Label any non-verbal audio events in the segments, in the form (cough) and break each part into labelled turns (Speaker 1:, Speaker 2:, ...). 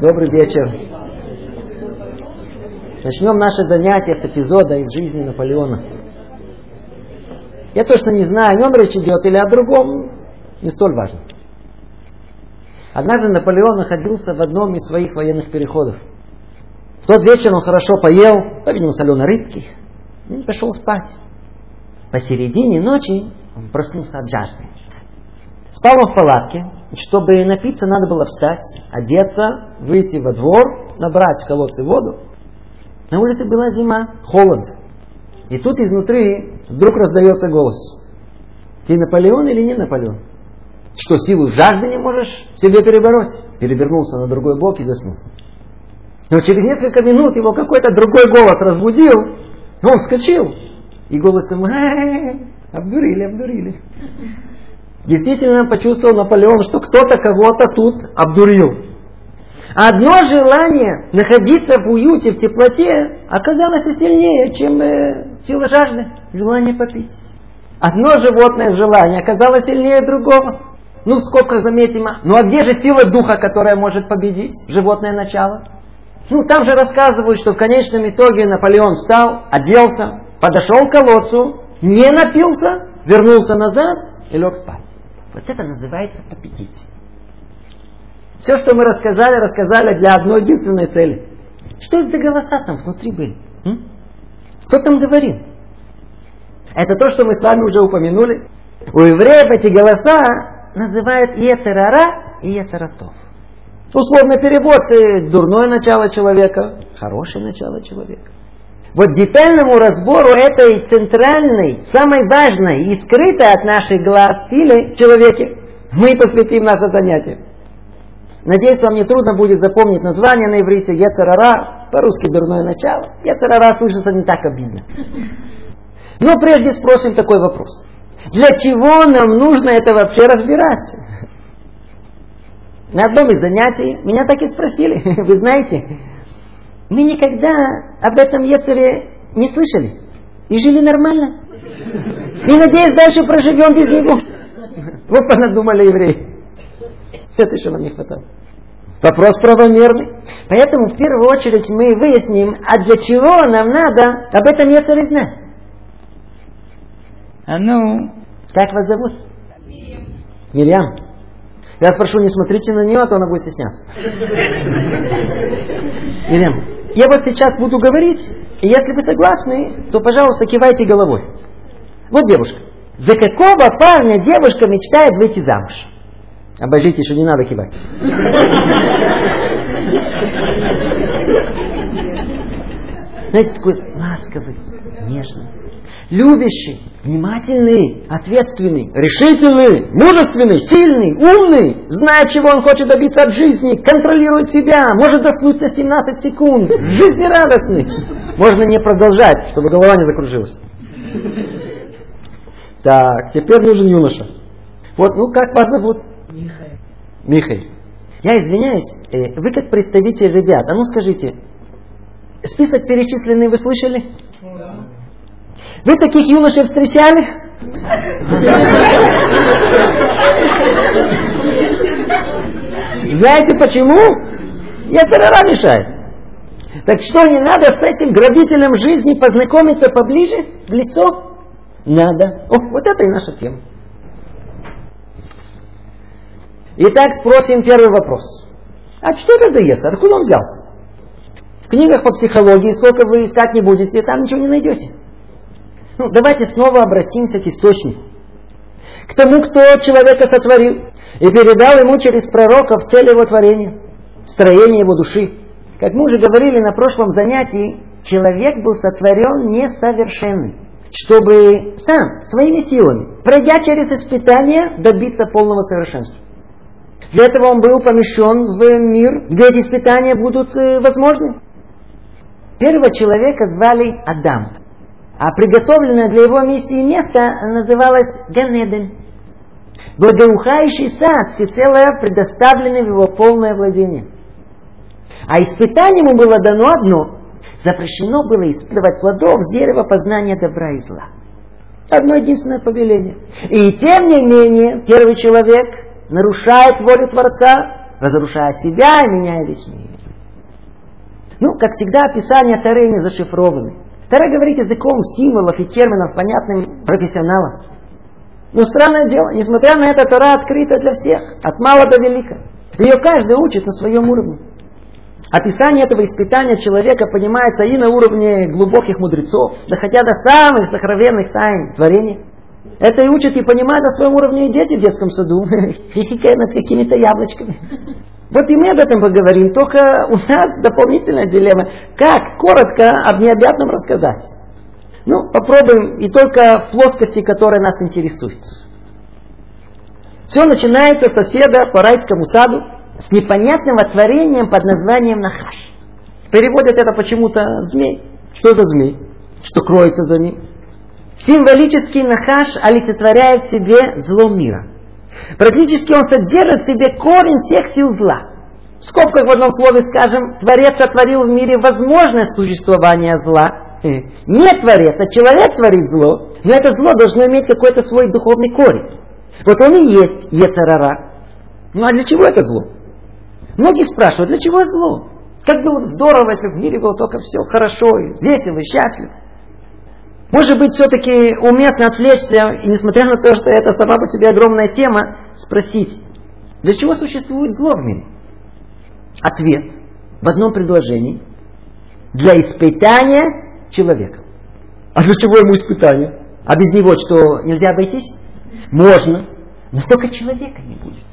Speaker 1: Добрый вечер. Начнем наше занятие с эпизода из жизни Наполеона. Я точно не знаю, о нем речь идет или о другом, не столь важно. Однажды Наполеон находился в одном из своих военных переходов. В тот вечер он хорошо поел, по-видимому, соленой рыбки, и пошел спать. Посередине ночи он проснулся от жажды. Спал он в палатке. Чтобы напиться, надо было встать, одеться, выйти во двор, набрать в колодце воду. На улице была зима, холод. И тут изнутри вдруг раздается голос. Ты Наполеон или не Наполеон? Что, силу жажды не можешь в себе перебороть? Перевернулся на другой бок и заснул. Но через несколько минут его какой-то другой голос разбудил. Он вскочил. И голосом, обдурили, обдурили. Действительно почувствовал Наполеон, что кто-то кого-то тут обдурил. Одно желание находиться в уюте, в теплоте оказалось и сильнее, чем э, сила жажды, желание попить. Одно животное желание оказалось сильнее другого. Ну, в скобках заметим, ну а где же сила духа, которая может победить животное начало? Ну, там же рассказывают, что в конечном итоге Наполеон встал, оделся, подошел к колодцу, не напился, вернулся назад и лег спать. Вот это называется победить. Все, что мы рассказали, рассказали для одной единственной цели. Что это за голоса там внутри были? М? Кто там говорил? Это то, что мы с вами уже упомянули. У евреев эти голоса называют Ецерара и Ецератов. Условный перевод э, – дурное начало человека, хорошее начало человека. Вот детальному разбору этой центральной, самой важной и скрытой от наших глаз силы в человеке мы посвятим наше занятие. Надеюсь, вам не трудно будет запомнить название на иврите Яцерара, по-русски дурное начало. Яцерара слышится не так обидно. Но прежде спросим такой вопрос. Для чего нам нужно это вообще разбирать? На одном из занятий меня так и спросили. (laughs) Вы знаете, мы никогда об этом Ецере не слышали. И жили нормально. И, надеюсь, дальше проживем без него. Вот понадумали евреи. Это еще нам не хватало. Вопрос правомерный. Поэтому в первую очередь мы выясним, а для чего нам надо об этом Ецере знать. А ну, как вас зовут? Мирьям. Я спрошу, не смотрите на нее, а то она будет стесняться. (laughs) Мирьям, я вот сейчас буду говорить, и если вы согласны, то, пожалуйста, кивайте головой. Вот девушка. За какого парня девушка мечтает выйти замуж? Обождите, что не надо кивать. Знаете, такой ласковый, нежный, любящий, внимательный, ответственный, решительный, мужественный, сильный, умный, знает, чего он хочет добиться от жизни, контролирует себя, может заснуть на 17 секунд, жизнерадостный. Можно не продолжать, чтобы голова не закружилась. Так, теперь нужен юноша. Вот, ну как вас зовут? Михаил. Михаил. Я извиняюсь, э, вы как представитель ребят, а ну скажите, список перечисленный вы слышали? Да. Вы таких юношей встречали? Знаете почему? Я террора мешает. Так что, не надо с этим грабителем жизни познакомиться поближе, в лицо? Надо. О, вот это и наша тема. Итак, спросим первый вопрос. А что это за Ецер? Откуда он взялся? В книгах по психологии, сколько вы искать не будете, там ничего не найдете. Ну, давайте снова обратимся к источнику. К тому, кто человека сотворил и передал ему через пророков цель его творения, строение его души. Как мы уже говорили на прошлом занятии, человек был сотворен несовершенный, чтобы сам, своими силами, пройдя через испытания, добиться полного совершенства. Для этого он был помещен в мир, где эти испытания будут э, возможны. Первого человека звали Адам, а приготовленное для его миссии место называлось Ганеден. Благоухающий сад, всецело предоставленный в его полное владение. А испытание ему было дано одно. Запрещено было испытывать плодов с дерева познания добра и зла. Одно единственное повеление. И тем не менее, первый человек нарушает волю Творца разрушая себя и меняя весь мир. Ну, как всегда, описания Тары не зашифрованы. Тара говорит языком символов и терминов, понятным профессионалам. Но странное дело, несмотря на это, Тара открыта для всех, от мала до велика. Ее каждый учит на своем уровне. Описание этого испытания человека понимается и на уровне глубоких мудрецов, доходя до самых сокровенных тайн творения. Это и учат и понимают на своем уровне и дети в детском саду, (laughs) хихикая над какими-то яблочками. Вот и мы об этом поговорим, только у нас дополнительная дилемма. Как коротко об необъятном рассказать? Ну, попробуем и только в плоскости, которая нас интересует. Все начинается с соседа по райскому саду, с непонятным творением под названием Нахаш. Переводят это почему-то змей. Что за змей? Что кроется за ним? Символический Нахаш олицетворяет в себе зло мира. Практически он содержит в себе корень всех сил зла. В скобках в одном слове скажем, Творец сотворил в мире возможность существования зла. Э, не Творец, а человек творит зло, но это зло должно иметь какой-то свой духовный корень. Вот он и есть Ецарара. Ну а для чего это зло? Многие спрашивают, для чего зло? Как было здорово, если в мире было только все хорошо, и весело, и счастливо. Может быть, все-таки уместно отвлечься, и несмотря на то, что это сама по себе огромная тема, спросить, для чего существует зло в мире? Ответ в одном предложении. Для испытания человека. А для чего ему испытание? А без него что, нельзя обойтись? Можно, но только человека не будет.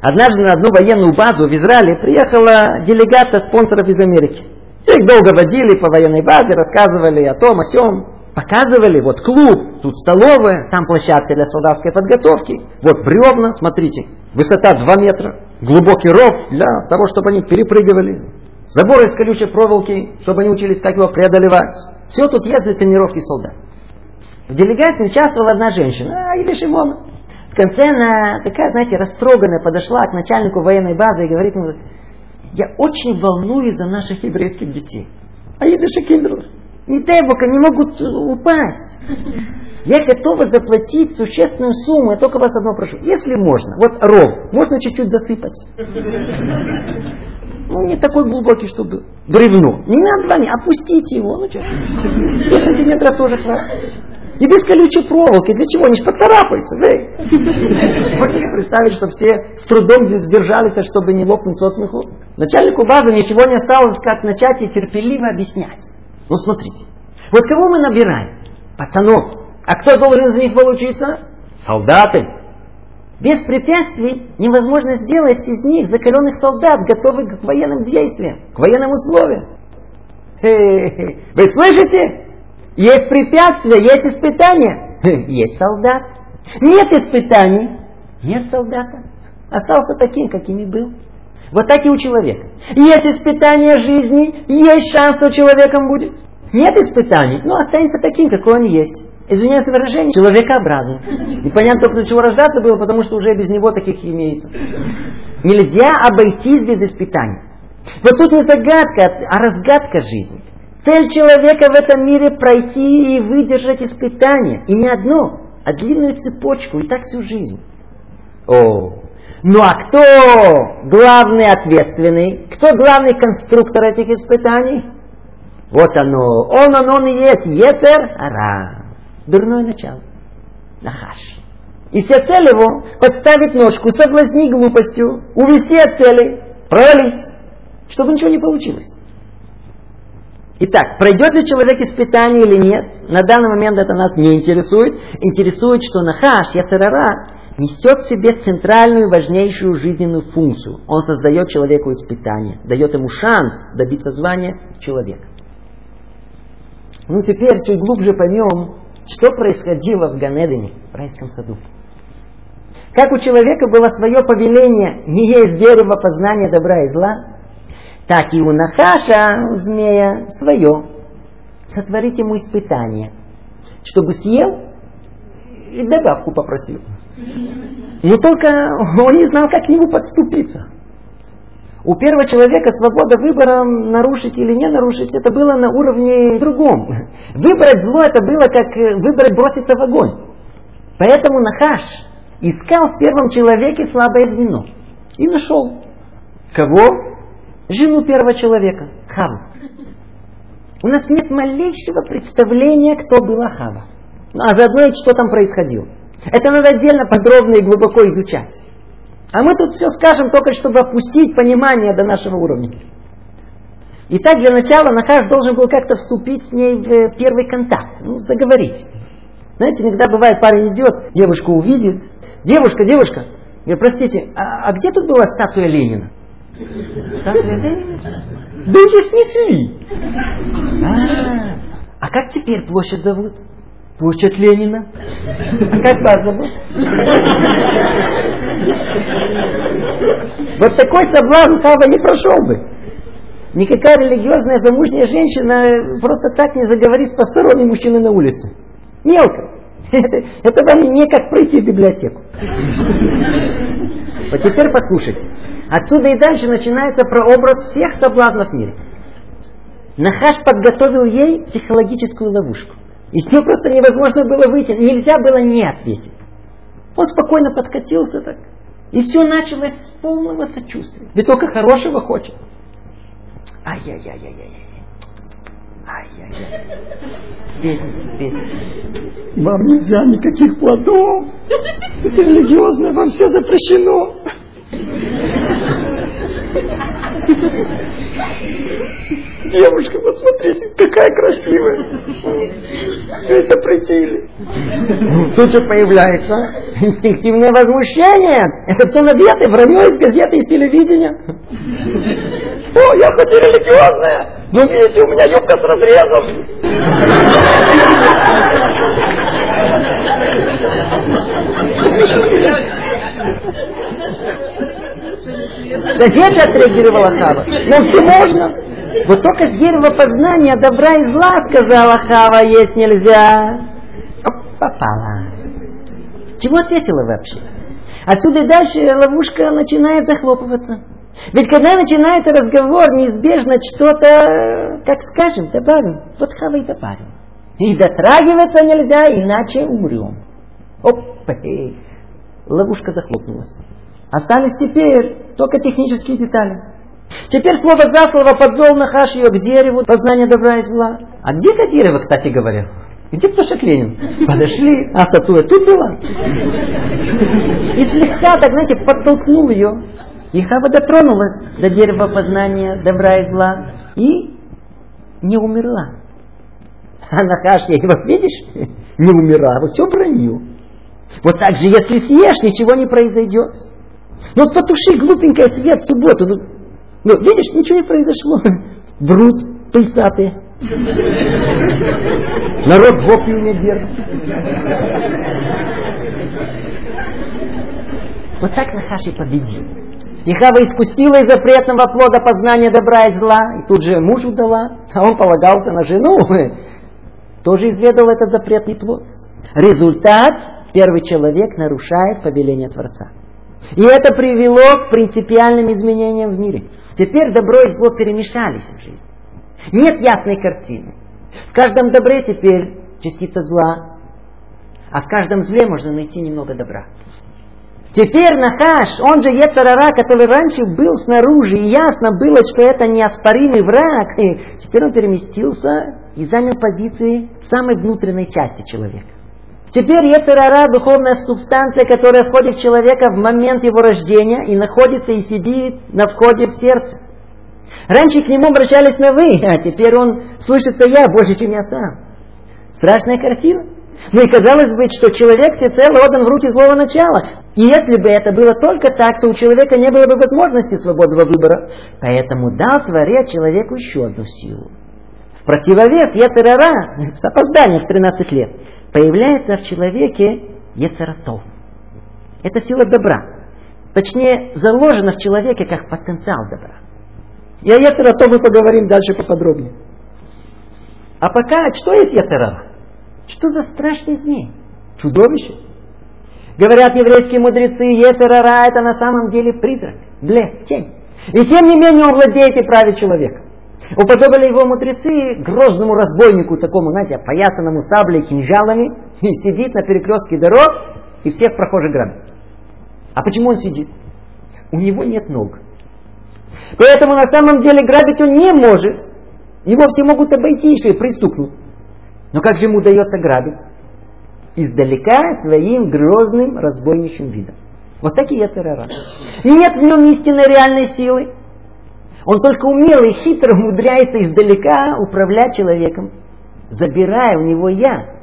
Speaker 1: Однажды на одну военную базу в Израиле приехала делегация спонсоров из Америки. Их долго водили по военной базе, рассказывали о том, о сем, показывали, вот клуб, тут столовая, там площадка для солдатской подготовки, вот бревна, смотрите, высота 2 метра, глубокий ров для того, чтобы они перепрыгивали, забор из колючей проволоки, чтобы они учились, как его преодолевать. Все тут есть для тренировки солдат. В делегации участвовала одна женщина, а, или Шимона. В конце она такая, знаете, растроганная подошла к начальнику военной базы и говорит ему, я очень волнуюсь за наших еврейских детей. А едыши киндеров. Не дай Бог, они могут упасть. Я готова заплатить существенную сумму. Я только вас одно прошу. Если можно, вот ров, можно чуть-чуть засыпать. Ну, не такой глубокий, чтобы бревно. Не надо, не опустите его. Ну, что? 10 сантиметров тоже хватит. И без колючей проволоки. Для чего? Они же поцарапаются. Можете представить, что все с трудом здесь сдержались, чтобы не лопнуть со смеху? Начальнику базы ничего не осталось, как начать и терпеливо объяснять. Ну, смотрите. Вот кого мы набираем? Пацанов. А кто должен за них получиться? Солдаты. Без препятствий невозможно сделать из них закаленных солдат, готовых к военным действиям, к военным условиям. Вы слышите? Есть препятствия, есть испытания. (laughs) Есть солдат. Нет испытаний, нет солдата. Остался таким, каким и был. Вот так и у человека. Есть испытания жизни, есть шанс у человека будет. Нет испытаний, но останется таким, какой он есть. Извиняюсь за выражение, человекообразный. И понятно только, для чего рождаться было, потому что уже без него таких имеется. Нельзя обойтись без испытаний. Вот тут не загадка, а разгадка жизни. Цель человека в этом мире пройти и выдержать испытания. И не одно, а длинную цепочку, и так всю жизнь. О, ну а кто главный ответственный? Кто главный конструктор этих испытаний? Вот оно. Он, он, он и есть. Ецер Ара. Дурное начало. Нахаш. И вся цель его подставить ножку, соблазнить глупостью, увести от цели, провалить, чтобы ничего не получилось. Итак, пройдет ли человек испытание или нет, на данный момент это нас не интересует. Интересует, что Нахаш, Яцерара, несет в себе центральную важнейшую жизненную функцию. Он создает человеку испытание, дает ему шанс добиться звания человека. Ну теперь чуть глубже поймем, что происходило в Ганедене, в райском саду. Как у человека было свое повеление не есть дерево познания добра и зла, так и у Нахаша, змея, свое. Сотворить ему испытание, чтобы съел и добавку попросил. Но только он не знал, как к нему подступиться. У первого человека свобода выбора нарушить или не нарушить, это было на уровне другом. Выбрать зло, это было как выбрать броситься в огонь. Поэтому Нахаш искал в первом человеке слабое звено. И нашел. Кого? Жену первого человека, Хаву. У нас нет малейшего представления, кто была Хава. Ну, а заодно и что там происходило. Это надо отдельно подробно и глубоко изучать. А мы тут все скажем только, чтобы опустить понимание до нашего уровня. Итак, для начала Нахаш должен был как-то вступить с ней в э, первый контакт, ну, заговорить. Знаете, иногда бывает, парень идет, девушку увидит. Девушка, девушка. Я простите, а, а где тут была статуя Ленина? Уже снесли. А, а как теперь площадь зовут? Площадь Ленина. А как вас зовут? Вот такой соблазн Хава не прошел бы. Никакая религиозная замужняя женщина просто так не заговорит с посторонним мужчиной на улице. Мелко. Это, это вам не как пройти в библиотеку. Вот теперь послушайте. Отсюда и дальше начинается прообраз всех соблазнов в мире. Нахаш подготовил ей психологическую ловушку. Из нее просто невозможно было выйти, нельзя было не ответить. Он спокойно подкатился так. И все началось с полного сочувствия. Ведь только хорошего хочет. Ай-яй-яй-яй-яй. Ай-яй-яй. Бедный, бедный. Вам нельзя никаких плодов. Это религиозно, вам все запрещено. Девушка, посмотрите, какая красивая. Все это запретили. Тут же появляется инстинктивное возмущение. Это все набито вранье из газеты, из телевидения. О, я хоть и религиозная, но видите, у меня юбка с разрезом. Газета отреагировала Хава. Но все можно. Вот только с дерева познания добра и зла, сказала Хава, есть нельзя. Оп, попала. Чего ответила вообще? Отсюда и дальше ловушка начинает захлопываться. Ведь когда начинается разговор, неизбежно что-то, как скажем, добавим. Вот Хава и добавим. И дотрагиваться нельзя, иначе умрем. Оп, ловушка захлопнулась. Остались теперь только технические детали. Теперь слово за слово подвел Нахаш ее к дереву познания добра и зла. А где это дерево, кстати говоря? Где площадь Ленин? Подошли, а статуя тут была. И слегка, так знаете, подтолкнул ее. И Хава дотронулась до дерева познания добра и зла. И не умерла. А Нахаш ей, вот видишь, не вот все бронил. Вот так же, если съешь, ничего не произойдет. Ну вот потуши глупенькое свет субботу. Ну, ну видишь, ничего не произошло. (laughs) Врут пыльсатые. Народ в вопли не держит. Вот так Нахаши победил. И Хава искусила из запретного плода познания добра и зла, и тут же мужу дала, а он полагался на жену. (laughs) Тоже изведал этот запретный плод. Результат – первый человек нарушает повеление Творца. И это привело к принципиальным изменениям в мире. Теперь добро и зло перемешались в жизни. Нет ясной картины. В каждом добре теперь частица зла, а в каждом зле можно найти немного добра. Теперь Нахаш, он же Ецарара, который раньше был снаружи, и ясно было, что это неоспоримый враг, и теперь он переместился и занял позиции самой внутренней части человека. Теперь Ецерара – духовная субстанция, которая входит в человека в момент его рождения и находится и сидит на входе в сердце. Раньше к нему обращались на «вы», а теперь он слышится «я» больше, чем я сам. Страшная картина. Ну и казалось бы, что человек всецело отдан в руки злого начала. И если бы это было только так, то у человека не было бы возможности свободного выбора. Поэтому дал Творец человеку еще одну силу. Противовес Ецерара, с опозданием в 13 лет, появляется в человеке Ецератов. Это сила добра. Точнее, заложена в человеке как потенциал добра. И о Ецератов мы поговорим дальше поподробнее. А пока, что есть Ецерара? Что за страшный змей? Чудовище? Говорят еврейские мудрецы, Ецерара это на самом деле призрак, блеск, тень. И тем не менее он владеет и правит человеком. Уподобили его мудрецы грозному разбойнику, такому, знаете, опоясанному саблей, кинжалами, и сидит на перекрестке дорог и всех прохожих грабит. А почему он сидит? У него нет ног. Поэтому на самом деле грабить он не может. Его все могут обойти, если пристукнут. Но как же ему удается грабить? Издалека своим грозным разбойничьим видом. Вот такие Яцерара. Нет в нем истинной реальной силы. Он только умело и хитро умудряется издалека управлять человеком, забирая у него я.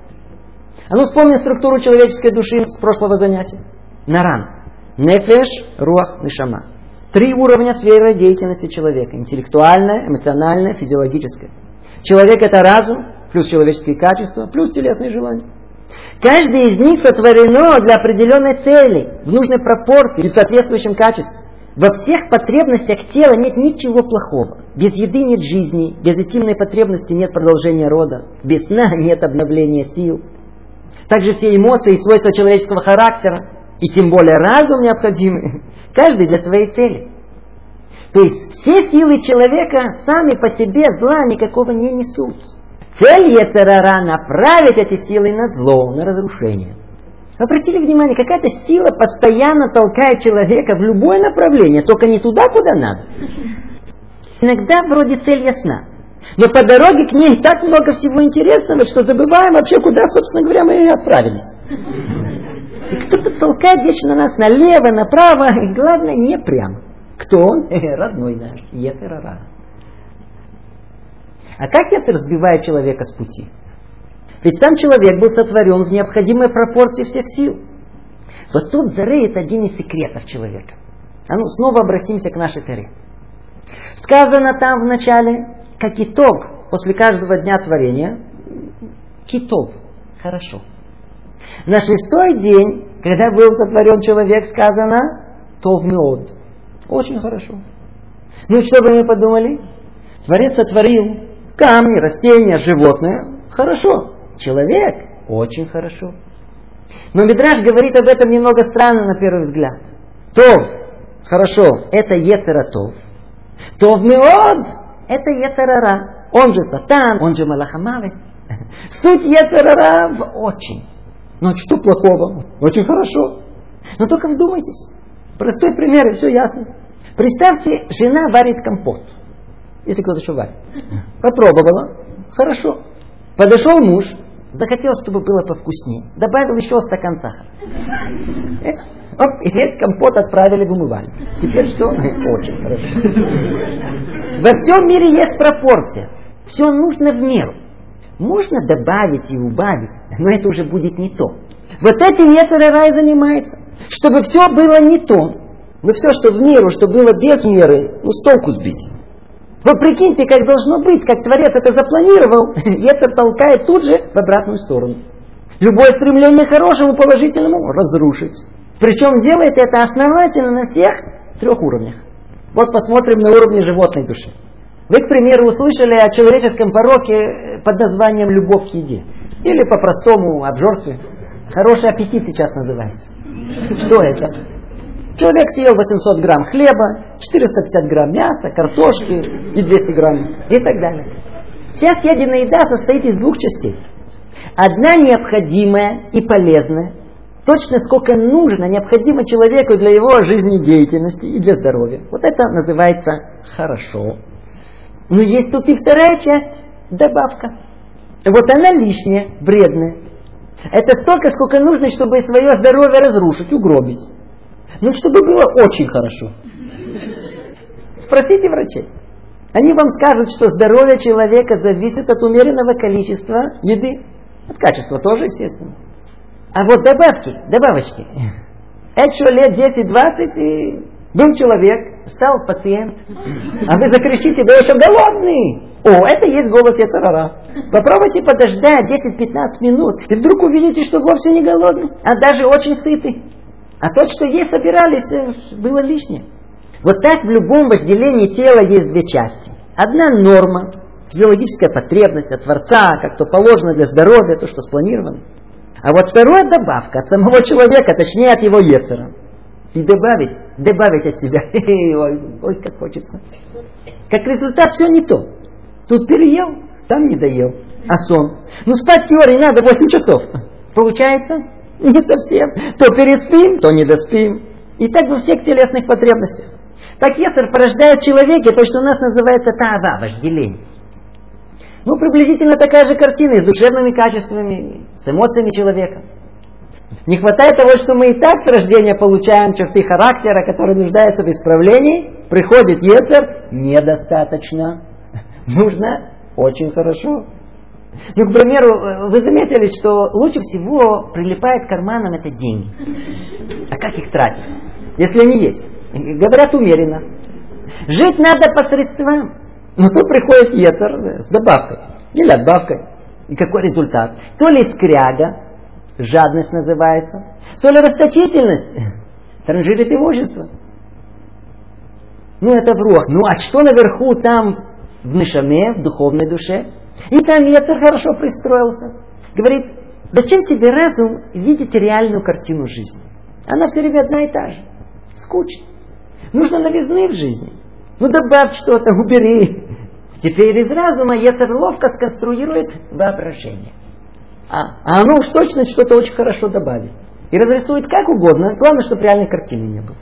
Speaker 1: А ну вспомни структуру человеческой души с прошлого занятия. Наран. Нефеш, руах, нишама. Три уровня сферы деятельности человека. Интеллектуальная, эмоциональная, физиологическая. Человек это разум, плюс человеческие качества, плюс телесные желания. Каждый из них сотворено для определенной цели, в нужной пропорции и в соответствующем качестве. Во всех потребностях тела нет ничего плохого. Без еды нет жизни, без интимной потребности нет продолжения рода, без сна нет обновления сил. Также все эмоции и свойства человеческого характера, и тем более разум необходимы, (laughs) каждый для своей цели. То есть все силы человека сами по себе зла никакого не несут. Цель Ецерара направить эти силы на зло, на разрушение. Обратили внимание, какая-то сила постоянно толкает человека в любое направление, только не туда, куда надо. Иногда вроде цель ясна. Но по дороге к ней так много всего интересного, что забываем вообще, куда, собственно говоря, мы отправились. И кто-то толкает вечно нас налево, направо, и главное, не прямо. Кто он? (laughs) Родной наш, Еферара. А как это разбивает человека с пути? Ведь сам человек был сотворен в необходимой пропорции всех сил. Вот тут зареет один из секретов человека. А ну, снова обратимся к нашей Таре. Сказано там в начале, как итог после каждого дня творения, китов, хорошо. На шестой день, когда был сотворен человек, сказано, тов меод, очень хорошо. Ну, что бы мы подумали? Творец сотворил камни, растения, животное, хорошо. Человек, очень хорошо. Но Мидраш говорит об этом немного странно на первый взгляд. То, хорошо, это Ецератов. То в Меод, это Ецерара. Он же Сатан, он же Малахамаве. (laughs) Суть Ецерара в очень. Ну а что плохого? Очень хорошо. Но только вдумайтесь. Простой пример, и все ясно. Представьте, жена варит компот. Если кто-то еще варит. (laughs) Попробовала. Хорошо. Подошел муж, захотел, чтобы было повкуснее. Добавил еще стакан сахара. Э, оп, и весь компот отправили в умывальник. Теперь что? Очень хорошо. Во всем мире есть пропорция. Все нужно в меру. Можно добавить и убавить, но это уже будет не то. Вот этим Ецарарай занимается. Чтобы все было не то. Но все, что в меру, что было без меры, ну, с толку сбить. Вот прикиньте, как должно быть, как Творец это запланировал, (laughs) и это толкает тут же в обратную сторону. Любое стремление к хорошему, положительному разрушить. Причем делает это основательно на всех трех уровнях. Вот посмотрим на уровне животной души. Вы, к примеру, услышали о человеческом пороке под названием «любовь к еде». Или по-простому обжорстве. Хороший аппетит сейчас называется. Что это? Человек съел 800 грамм хлеба, 450 грамм мяса, картошки и 200 грамм и так далее. Вся съеденная еда состоит из двух частей. Одна необходимая и полезная, точно сколько нужно, необходимо человеку для его жизнедеятельности и для здоровья. Вот это называется хорошо. Но есть тут и вторая часть, добавка. Вот она лишняя, вредная. Это столько, сколько нужно, чтобы свое здоровье разрушить, угробить. Ну, чтобы было очень хорошо. Спросите врачей. Они вам скажут, что здоровье человека зависит от умеренного количества еды. От качества тоже, естественно. А вот добавки, добавочки. Что, лет 10-20, и был человек, стал пациент. А вы закричите, да еще голодный. О, это есть голос Яцарара. Попробуйте подождать 10-15 минут, и вдруг увидите, что вовсе не голодный, а даже очень сытый. А тот, что есть собирались, э, было лишнее. Вот так в любом возделении тела есть две части. Одна норма, физиологическая потребность от Творца, как то положено для здоровья, то, что спланировано. А вот вторая добавка от самого человека, точнее от его ецера. И добавить, добавить от себя. (laughs) Ой, ой, как хочется. Как результат все не то. Тут переел, там не доел. А сон? Ну спать теории надо 8 часов. Получается? Не совсем. То переспим, то не доспим. И так во всех телесных потребностях. Так Ецер порождает в человеке то, что у нас называется таава, вожделение. Ну, приблизительно такая же картина с душевными качествами, с эмоциями человека. Не хватает того, что мы и так с рождения получаем черты характера, которые нуждаются в исправлении. Приходит Ецер, недостаточно. Нужно очень хорошо. Ну, к примеру, вы заметили, что лучше всего прилипает к карманам это деньги. А как их тратить? Если они есть. Говорят умеренно. Жить надо посредством. Но тут приходит Ецер с добавкой. Или отбавкой. И какой результат? То ли скряга, жадность называется, то ли расточительность, транжирит имущество. Ну это в рух. Ну а что наверху там в Нишаме, в духовной душе? И там Ецер хорошо пристроился. Говорит, зачем тебе разум видеть реальную картину жизни? Она все время одна и та же. Скучно. Нужно новизны в жизни. Ну добавь что-то, убери. Теперь из разума Ецер ловко сконструирует воображение. А, а оно уж точно что-то очень хорошо добавит. И разрисует как угодно. Главное, чтобы реальной картины не было.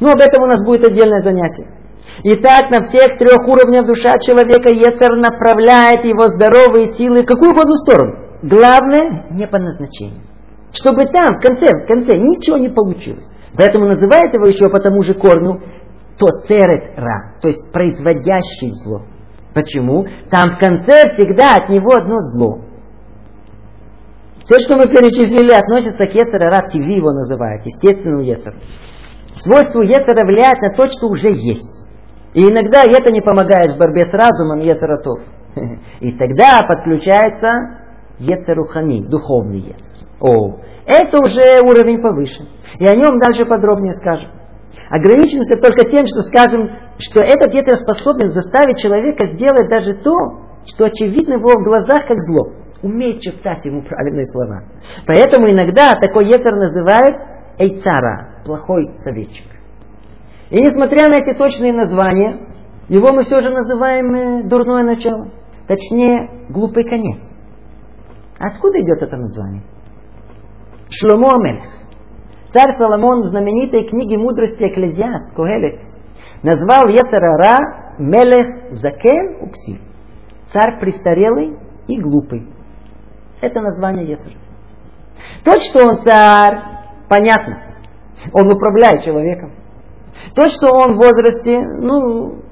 Speaker 1: Ну, об этом у нас будет отдельное занятие. Итак, на всех трех уровнях душа человека Ецер направляет его здоровые силы в какую угодно сторону. Главное, не по назначению. Чтобы там, в конце, в конце, ничего не получилось. Поэтому называют его еще по тому же корню тоцерет ра, то есть производящий зло. Почему? Там в конце всегда от него одно зло. Все, что мы перечислили, относится к Ецера Ра, Тиви его называют, естественному Ецеру. Свойство Ецера влияет на то, что уже есть. И иногда это не помогает в борьбе с разумом Ецератов. (laughs) И тогда подключается Ецерухани, духовный Ецер. О, это уже уровень повыше. И о нем дальше подробнее скажем. Ограничимся только тем, что скажем, что этот ветер способен заставить человека сделать даже то, что очевидно в его глазах как зло. Умеет читать ему правильные слова. Поэтому иногда такой ветер называют эйцара, плохой советчик. И несмотря на эти точные названия, его мы все же называем э, дурное начало. Точнее, глупый конец. Откуда идет это название? Шломо Амелех. Царь Соломон в знаменитой книге мудрости Экклезиаст, Когелец, назвал Ецарара Мелех Закен Уксиль. Царь престарелый и глупый. Это название Ецара. То, что он царь, понятно. Он управляет человеком. То, что он в возрасте, ну,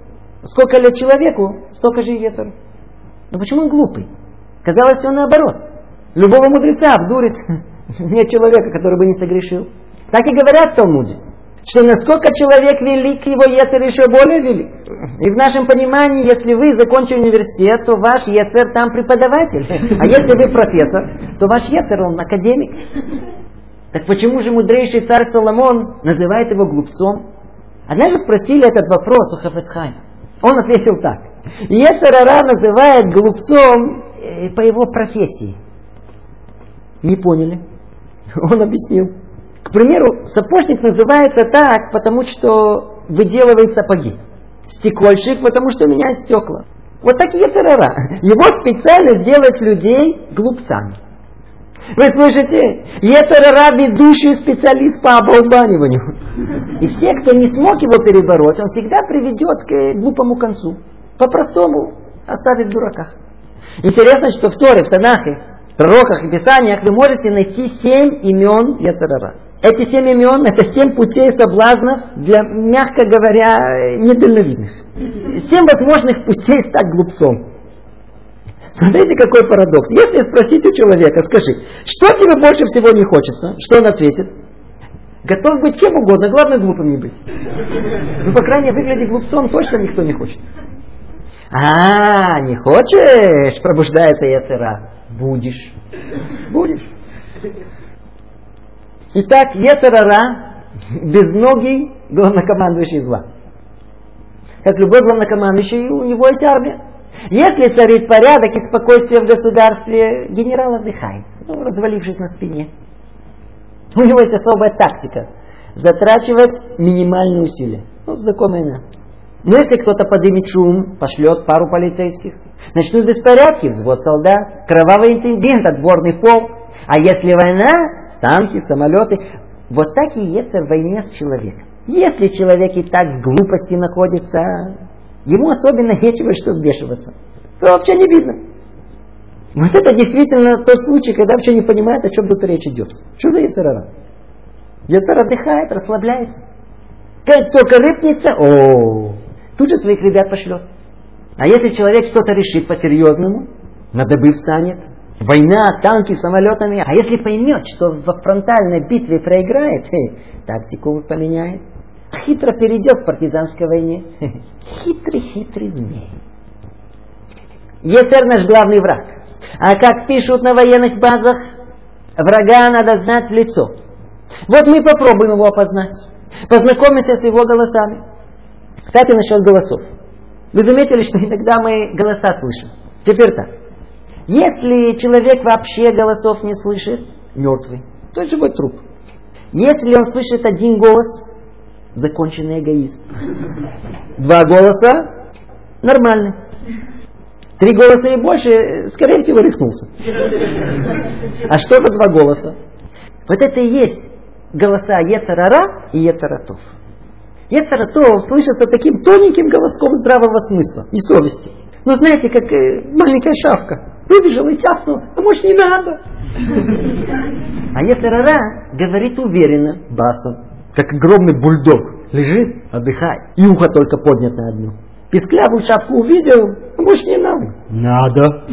Speaker 1: сколько лет человеку, столько же и Ецару. Но почему он глупый? Казалось, он наоборот. Любого мудреца обдурит. (laughs) Нет человека, который бы не согрешил. Так и говорят в Талмуде, что насколько человек велик, его Ецер еще более велик. И в нашем понимании, если вы закончили университет, то ваш Ецер там преподаватель. А если вы профессор, то ваш Ецер, он академик. Так почему же мудрейший царь Соломон называет его глупцом? Однажды спросили этот вопрос у Хафецхайма. Он ответил так. Ецерара называет глупцом э, по его профессии. Не поняли. (laughs) Он объяснил. К примеру, сапожник называется так, потому что выделывает сапоги. Стекольщик, потому что меняет стекла. Вот такие террора. Его специально делать людей глупцами. Вы слышите? Етерара ведущий специалист по оболбаниванию. И все, кто не смог его перебороть, он всегда приведет к глупому концу. По-простому оставит в дураках. Интересно, что в Торе, в Танахе, пророках и писаниях вы можете найти семь имен Яцерара. Эти семь имен – это семь путей соблазнов для, мягко говоря, недальновидных. Семь возможных путей стать глупцом. Смотрите, какой парадокс. Если спросить у человека, скажи, что тебе больше всего не хочется, что он ответит? Готов быть кем угодно, главное глупым не быть. Ну, по крайней мере, выглядеть глупцом точно никто не хочет. А, не хочешь? Пробуждается яцера. Будешь. Будешь. Итак, Етерара, безногий главнокомандующий зла. Как любой главнокомандующий, у него есть армия. Если царит порядок и спокойствие в государстве, генерал отдыхает, ну, развалившись на спине. У него есть особая тактика. Затрачивать минимальные усилия. Ну, знакомая она. Но если кто-то поднимет шум, пошлет пару полицейских, начнут беспорядки, взвод солдат, кровавый инцидент, отборный пол. А если война, танки, самолеты. Вот так и Ецер в войне с человеком. Если человек и так в глупости находится, ему особенно нечего что вмешиваться. То вообще не видно. Вот это действительно тот случай, когда вообще не понимает, о чем тут речь идет. Что за Яцерара? Яцер отдыхает, расслабляется. Как только рыпнется, о, тут же своих ребят пошлет. А если человек что-то решит по-серьезному, на добыв станет, война, танки, самолетами, а если поймет, что во фронтальной битве проиграет, тактику поменяет, хитро перейдет в партизанской войне. Хитрый-хитрый змей. Етер наш главный враг. А как пишут на военных базах, врага надо знать в лицо. Вот мы попробуем его опознать. Познакомимся с его голосами. Кстати, насчет голосов. Вы заметили, что иногда мы голоса слышим. Теперь так. Если человек вообще голосов не слышит, мертвый, то это живой труп. Если он слышит один голос, законченный эгоист. Два голоса, нормальный. Три голоса и больше, скорее всего, рехнулся. А что это два голоса? Вот это и есть голоса Ецарара и Ецаратов. Ецаратов слышится таким тоненьким голоском здравого смысла и совести. Ну, знаете, как э, маленькая шавка. Выбежал и тяпнул, а может не надо. А Ецарара говорит уверенно, басом, как огромный бульдог. Лежит, отдыхай. И ухо только поднято одно. Писклявую шапку увидел, может не надо. Надо.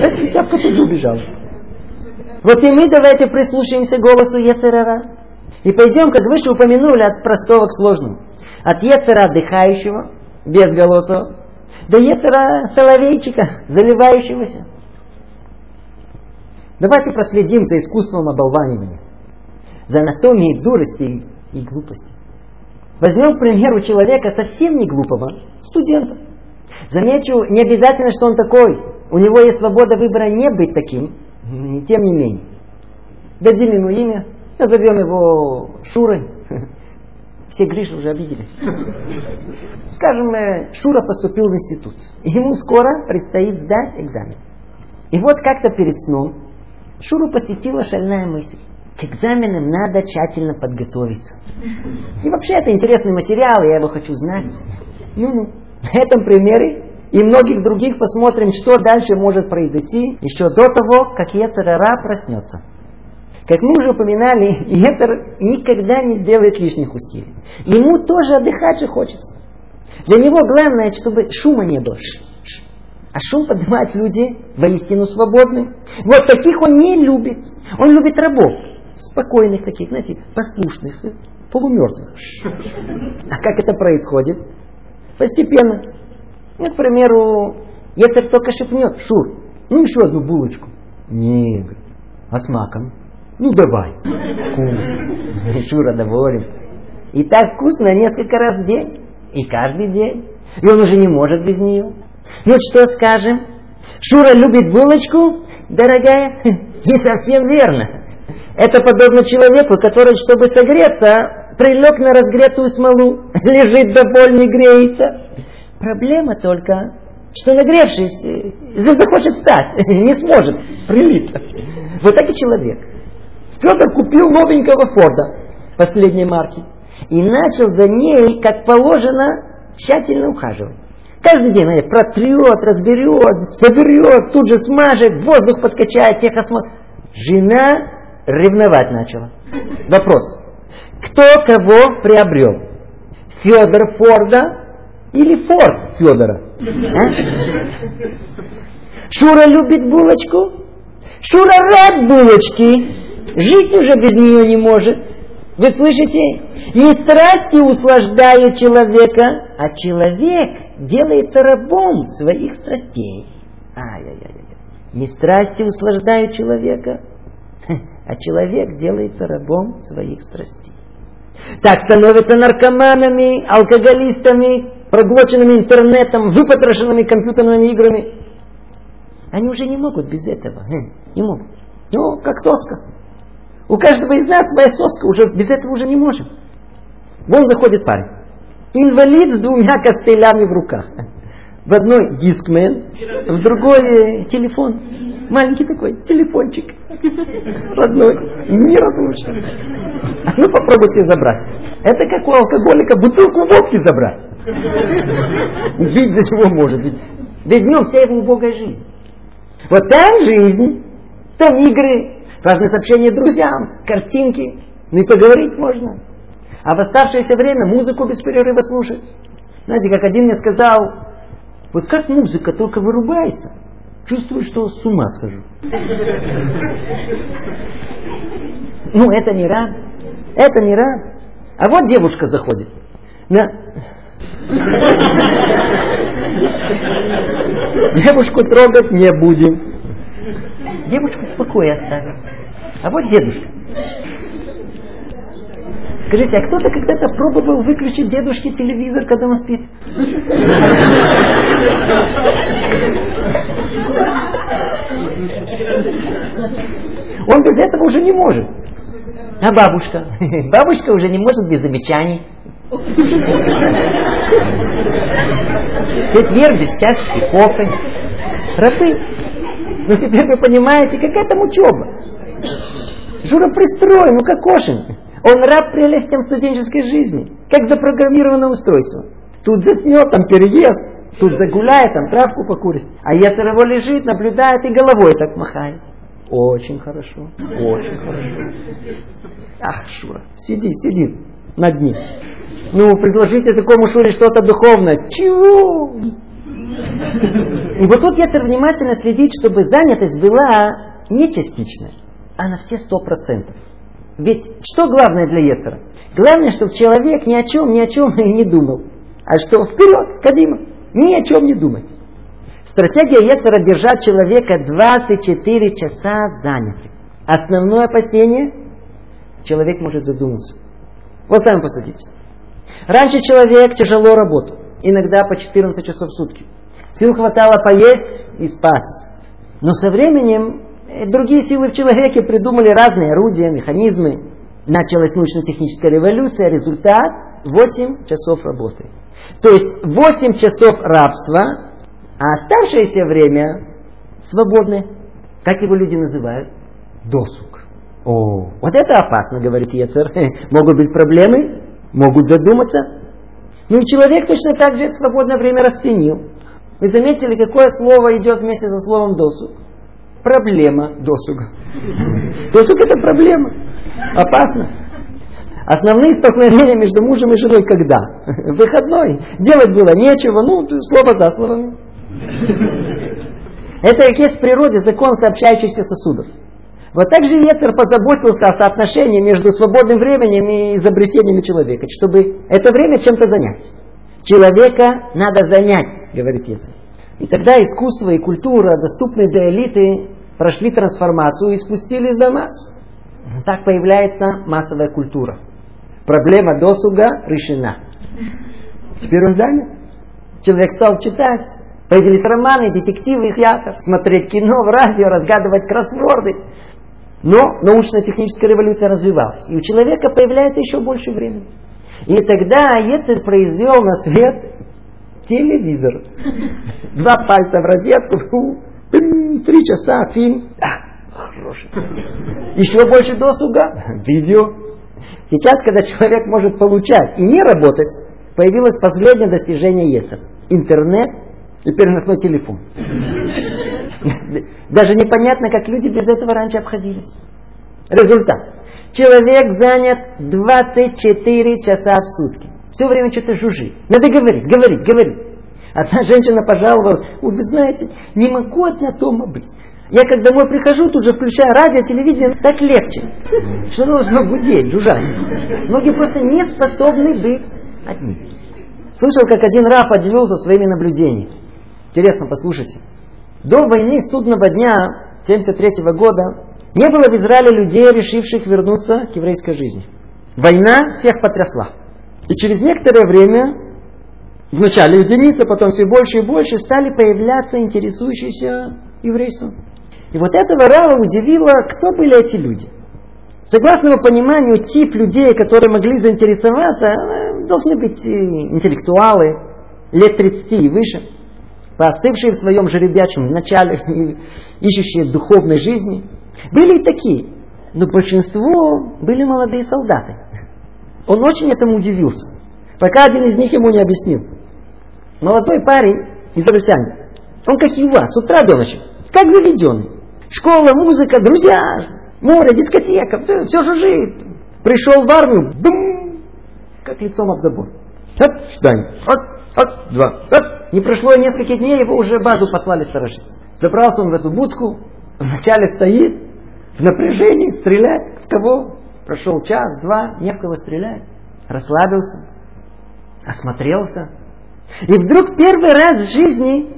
Speaker 1: Эта шапка тут же убежала. Вот и мы давайте прислушаемся к голосу Ецерара. И пойдем, как выше упомянули, от простого к сложному. От Ецера отдыхающего, без голоса, до Ецера соловейчика, заливающегося. Давайте проследим за искусством оболванивания, за анатомией дурости и глупости. Возьмем, к примеру, человека совсем не глупого, студента. Замечу, не обязательно, что он такой. У него есть свобода выбора не быть таким, тем не менее. Дадим ему имя, назовем его Шурой. (laughs) Все Гриши уже обиделись. Скажем, э, Шура поступил в институт. Ему скоро предстоит сдать экзамен. И вот как-то перед сном Шуру посетила шальная мысль. К экзаменам надо тщательно подготовиться. И вообще это интересный материал, я его хочу знать. Ну, на этом примере и многих других посмотрим, что дальше может произойти еще до того, как Ецарара проснется. Как мы уже упоминали, (laughs) Ецар никогда не сделает лишних усилий. Ему тоже отдыхать же хочется. Для него главное, чтобы шума не было. А шум поднимают люди воистину свободны. Вот таких он не любит. Он любит рабов спокойных таких, знаете, послушных, полумертвых. А как это происходит? Постепенно. Ну, к примеру, Ецер только шепнет, Шур, ну еще одну булочку. Не, а с маком? Ну давай. Вкусно. Шура доволен. И так вкусно несколько раз в день. И каждый день. И он уже не может без нее. Вот что скажем? Шура любит булочку, дорогая? (laughs) Не совсем верно. Это подобно человеку, который, чтобы согреться, прилег на разгретую смолу, (laughs) лежит довольный, греется. Проблема только, что нагревшись, захочет встать, (laughs) не сможет, прилип. Вот так и человек. Петр купил новенького Форда последней марки и начал за ней, как положено, тщательно ухаживать. Каждый день знаете, протрет, разберет, соберет, тут же смажет, воздух подкачает, техосмотр. Жена ревновать начала. Вопрос. Кто кого приобрел? Федор Форда или Форд Федора? А? Шура любит булочку? Шура рад булочки. Жить уже без нее не может. Вы слышите? Не страсти услаждают человека, а человек делается рабом своих страстей. Ай-яй-яй. Не страсти услаждают человека, а человек делается рабом своих страстей. Так становятся наркоманами, алкоголистами, проглоченными интернетом, выпотрошенными компьютерными играми. Они уже не могут без этого. Хм, не могут. Ну, как соска. У каждого из нас своя соска, уже без этого уже не можем. Вон заходит парень. Инвалид с двумя костылями в руках. В одной дискмен, в другой телефон. Маленький такой телефончик. Родной. Неразлучный. Ну попробуйте забрать. Это как у алкоголика бутылку водки забрать. Убить за чего может. Ведь, ведь нем вся его убогая жизнь. Вот там жизнь, там игры, разные сообщения друзьям, картинки. Ну и поговорить можно. А в оставшееся время музыку без перерыва слушать. Знаете, как один мне сказал, вот как музыка только вырубается, чувствую, что с ума схожу. Ну, это не рад. Это не рад. А вот девушка заходит. На... Девушку трогать не будем. Девушку в покое оставим. А вот дедушка. Скажите, а кто-то когда-то пробовал выключить дедушке телевизор, когда он спит? Он без этого уже не может. А бабушка? Бабушка уже не может без замечаний. Четверг без чашечки кофе. Рабы. Но теперь вы понимаете, какая там учеба. Жура пристроен, ну как кошен. Он раб прелестям студенческой жизни, как запрограммированное устройство. Тут заснет, там переест, тут загуляет, там травку покурит. А его лежит, наблюдает и головой так махает. Очень хорошо, очень хорошо. Ах, Шура, сиди, сиди над ним. Ну, предложите такому Шуре что-то духовное. Чего? И вот тут Ецер внимательно следит, чтобы занятость была не частичная, а на все сто процентов. Ведь что главное для Ецера? Главное, чтобы человек ни о чем, ни о чем не думал. А что вперед, кадима, ни о чем не думать. Стратегия Ецера держать человека 24 часа занятым. Основное опасение – человек может задуматься. Вот сами посудите. Раньше человек тяжело работал, иногда по 14 часов в сутки. Сил хватало поесть и спать. Но со временем другие силы в человеке придумали разные орудия, механизмы. Началась научно-техническая революция, результат 8 часов работы. То есть 8 часов рабства, а оставшееся время свободное. Как его люди называют? Досуг. О, вот это опасно, говорит Ецер. (laughs) Могут быть проблемы, могут задуматься. Ну и человек точно так же это свободное время расценил. Вы заметили, какое слово идет вместе со словом досуг? Проблема досуга. Досуг это проблема. Опасно. Основные столкновения между мужем и женой когда? Выходной. Делать было нечего, ну, слово за словом. Это как есть в природе закон сообщающихся сосудов. Вот так же Ецер позаботился о соотношении между свободным временем и изобретениями человека, чтобы это время чем-то занять. Человека надо занять, говорит Ецер. И тогда искусство и культура, доступные для элиты, прошли трансформацию и спустились до масс. Так появляется массовая культура. Проблема досуга решена. Теперь он занят. Человек стал читать. Появились романы, детективы, театр, смотреть кино, в радио, разгадывать кроссворды. Но научно-техническая революция развивалась. И у человека появляется еще больше времени. И тогда Ецель произвел на свет телевизор. Два пальца в розетку, три часа, фильм. А, хороший. (laughs) Еще больше досуга, видео. Сейчас, когда человек может получать и не работать, появилось последнее достижение ЕЦа. Интернет и переносной телефон. (laughs) Даже непонятно, как люди без этого раньше обходились. Результат. Человек занят 24 часа в сутки. Все время что-то жужжит. Надо говорить, говорить, говорить. Одна женщина пожаловалась, вы знаете, не могу одна дома быть. Я как домой прихожу, тут же включаю радио, телевидение, так легче. Что должно гудеть, жужжать? Многие просто не способны быть одни. Слышал, как один раб поделился своими наблюдениями. Интересно, послушайте. До войны судного дня 73 -го года не было в Израиле людей, решивших вернуться к еврейской жизни. Война всех потрясла. И через некоторое время, вначале единицы, потом все больше и больше, стали появляться интересующиеся еврейством. И вот этого Рава удивило, кто были эти люди. Согласно его пониманию, тип людей, которые могли заинтересоваться, э, должны быть интеллектуалы, лет 30 и выше.
Speaker 2: поостывшие в своем жеребячем начале, (laughs) ищущие духовной жизни. Были и такие, но большинство были молодые солдаты. Он очень этому удивился, пока один из них ему не объяснил. Молодой парень, израильтянин, он как и у вас, с утра до ночи, как заведенный. Школа, музыка, друзья, море, дискотека, все жужжит. Пришел в армию, бум, как лицом об забор. Оп, штань, от, от, два, от. Не прошло несколько дней, его уже базу послали сторожиться. Забрался он в эту будку, вначале стоит, в напряжении, стреляет. В кого? Прошел час, два, не в кого стрелять. Расслабился, осмотрелся. И вдруг первый раз в жизни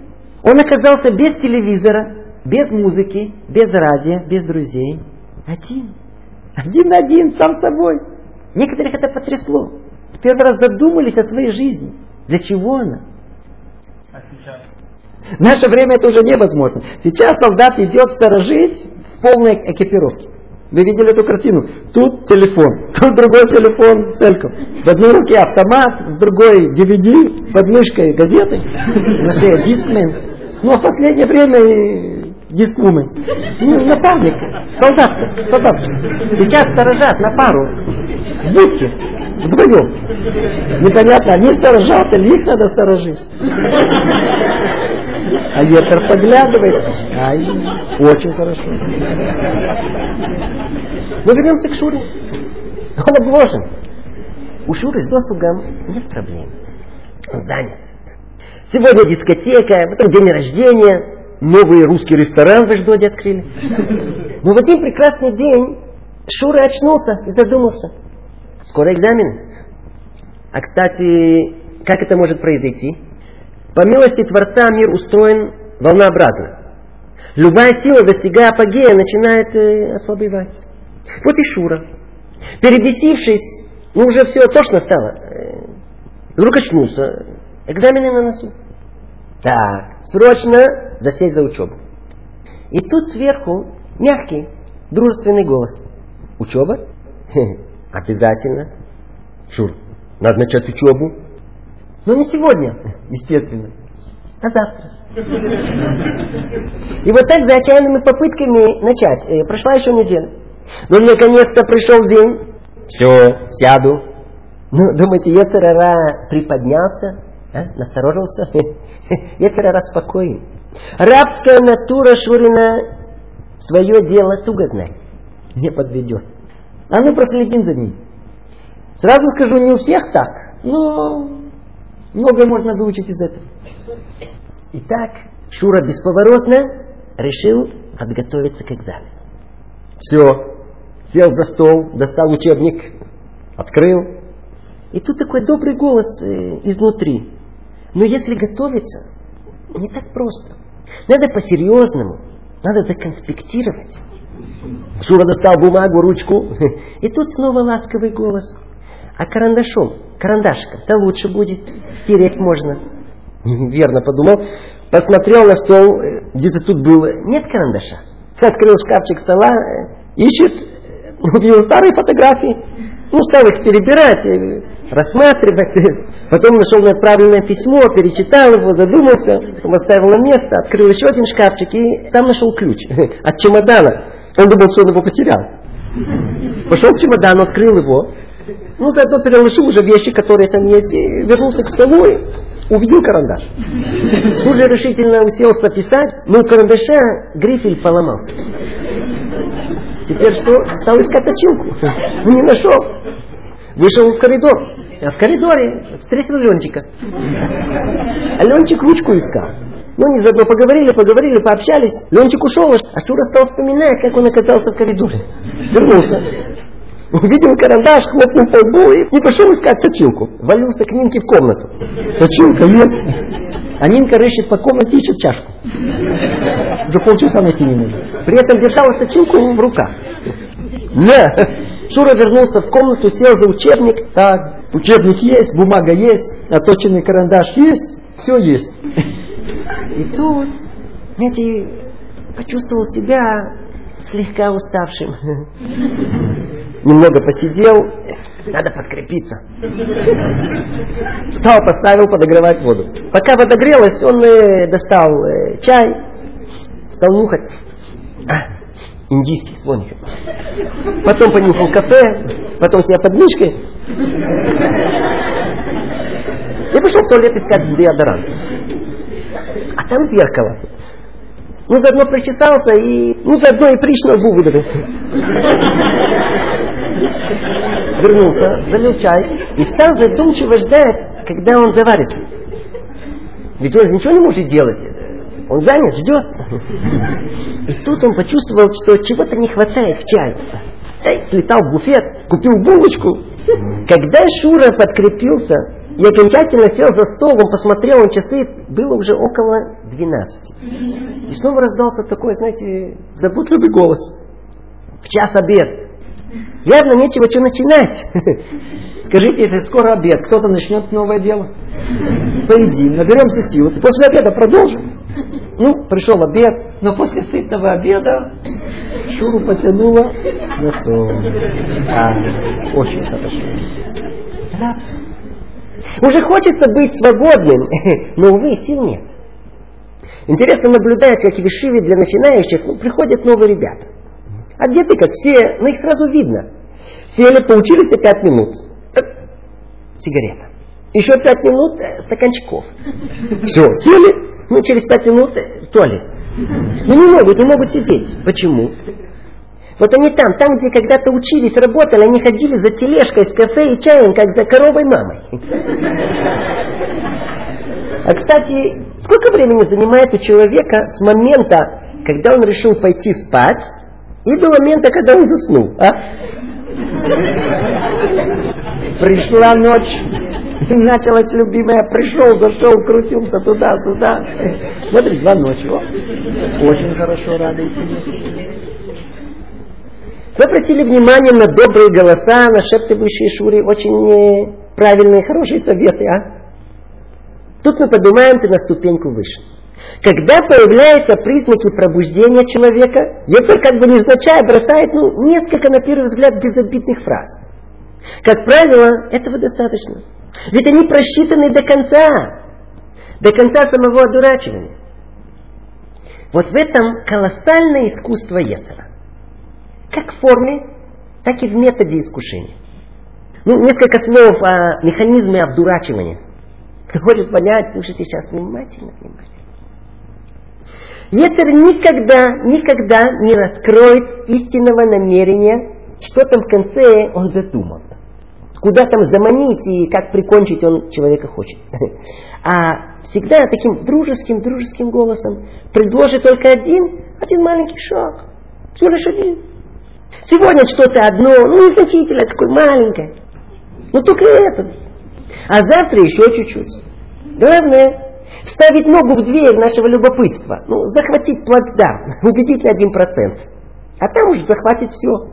Speaker 2: он оказался без телевизора, без музыки, без радио, без друзей. Один. Один-один, сам собой. Некоторых это потрясло. Первый раз задумались о своей жизни. Для чего она? А сейчас? В наше время это уже невозможно. Сейчас солдат идет сторожить в полной экипировке. Вы видели эту картину? Тут телефон, (laughs) тут другой телефон с эльком. В одной руке автомат, в другой DVD, под мышкой газеты, на шее дискмен. Ну, а в последнее время дисквумен. Ну, напарник, солдатка, солдатка. Сейчас сторожат на пару, в будке, вдвоем. Непонятно, они сторожат или их надо сторожить. А ветер поглядывает. Ай, очень хорошо. Но вернемся к Шуре. Он обложен. У Шуры с досугом нет проблем. Он занят. Сегодня дискотека, потом день рождения, новый русский ресторан в Эждоде открыли. Но в один прекрасный день Шура очнулся и задумался. Скоро экзамен. А, кстати, как это может произойти? По милости Творца мир устроен волнообразно. Любая сила, достигая апогея, начинает э, ослабевать. Вот и Шура. Перебесившись, ну уже все тошно стало. Э, вдруг очнулся. Экзамены на носу. Так, срочно засесть за учебу. И тут сверху мягкий, дружественный голос. Учеба? (laughs) Обязательно. Шур, надо начать учебу. Но не сегодня, естественно, а завтра. И вот так за отчаянными попытками начать. Э, прошла еще неделя. Ну, наконец-то пришел день. Все, сяду. Ну, думаете, Ецерара приподнялся, а? насторожился? (laughs) Ецерара спокоен. Рабская натура Шурина свое дело туго знает. Не подведет. А ну проследим за ним. Сразу скажу, не у всех так, но многое можно выучить из этого. Итак, Шура бесповоротно решил подготовиться к экзамену. Все, сел за стол, достал учебник, открыл. И тут такой добрый голос э, изнутри. Но если готовиться, не так просто. Надо по-серьезному, надо законспектировать. Шура достал бумагу, ручку, (laughs) и тут снова ласковый голос. А карандашом, карандашком-то лучше будет, стереть можно. (laughs) Верно подумал, посмотрел на стол, э, где-то тут было, нет карандаша. Открыл шкафчик стола, э, ищет, (laughs) увидел старые фотографии, ну, стал их перебирать, э, рассматривать. (laughs) Потом нашел отправленное письмо, перечитал его, задумался, потом оставил на место, открыл еще один шкафчик и там нашел ключ от чемодана. Он думал, что он его потерял. Пошел к чемодану, открыл его. Ну, заодно переложил уже вещи, которые там есть, вернулся к столу и увидел карандаш. Тут же решительно уселся писать, но у карандаша грифель поломался. Теперь что? Стал искать точилку. Не нашел. Вышел в коридор. А в коридоре встретил Ленчика. А Ленчик ручку искал. Ну, они заодно поговорили, поговорили, пообщались. Ленчик ушел, а Шура стал вспоминать, как он оказался в коридоре. Вернулся. Увидел карандаш, хлопнул по лбу и не пошел искать точилку. Валился к Нинке в комнату. Точилка есть. А Нинка рыщет по комнате и ищет чашку. Уже полчаса найти не может. При этом держала точилку в руках. Не. Шура вернулся в комнату, сел за учебник. Так, учебник есть, бумага есть, оточенный карандаш есть, все есть. И тут, знаете, почувствовал себя слегка уставшим. Немного посидел, надо подкрепиться. Встал, поставил подогревать воду. Пока подогрелась, он э, достал э, чай, стал нюхать. А, индийский слоник. Потом понюхал кафе, потом себя под мышкой. И пошел в туалет искать деодорант. А там зеркало. Ну, заодно причесался и... Ну, заодно и лбу выдавил. Вернулся, залил чай и стал задумчиво ждать, когда он заварится. Ведь он ничего не может делать. Он занят, ждет. И тут он почувствовал, что чего-то не хватает в чае. Эй, слетал в буфет, купил булочку. Когда Шура подкрепился, и окончательно сел за стол, он посмотрел на часы, было уже около 12. И снова раздался такой, знаете, заботливый голос. В час обед. Явно нечего что начинать. (laughs) Скажите, если скоро обед, кто-то начнет новое дело. Поедим, наберемся сил. После обеда продолжим. Ну, пришел обед, но после сытного обеда Шуру потянуло на сон. А, очень хорошо. Рабство. Уже хочется быть свободным, (laughs) но, увы, сил нет. Интересно наблюдать, как в Вишиве для начинающих ну, приходят новые ребята. Одеты как все, но их сразу видно. Сели, поучились пять минут. Сигарета. Еще пять минут э, стаканчиков. Все, сели, ну через пять минут э, туалет. Ну не могут, не могут сидеть. Почему? Вот они там, там, где когда-то учились, работали, они ходили за тележкой с кафе и чаем, как за коровой мамой. А, кстати, сколько времени занимает у человека с момента, когда он решил пойти спать, и до момента, когда он заснул, а? Пришла ночь, началась любимая, пришел, зашел, крутился туда-сюда. Смотри, два ночи. О, очень хорошо, и вы обратили внимание на добрые голоса, на шептывающие Шури, очень э, правильные, хорошие советы, а? Тут мы поднимаемся на ступеньку выше. Когда появляются признаки пробуждения человека, Ефер как бы невзначай бросает ну, несколько, на первый взгляд, безобидных фраз. Как правило, этого достаточно. Ведь они просчитаны до конца. До конца самого одурачивания. Вот в этом колоссальное искусство Ецера как в форме, так и в методе искушения. Ну, несколько слов о механизме обдурачивания. Кто хочет понять, слушайте сейчас внимательно, внимательно. Ецер никогда, никогда не раскроет истинного намерения, что там в конце он задумал. Куда там заманить и как прикончить он человека хочет. (laughs) А всегда таким дружеским, дружеским голосом предложит только один, один маленький шаг. Всего лишь один. Сегодня что-то одно, ну незначительное, такое маленькое. Ну только это. А завтра еще чуть-чуть. Главное, вставить ногу в дверь нашего любопытства. Ну, захватить плацдарм, (laughs) на один процент. А там уже захватит все.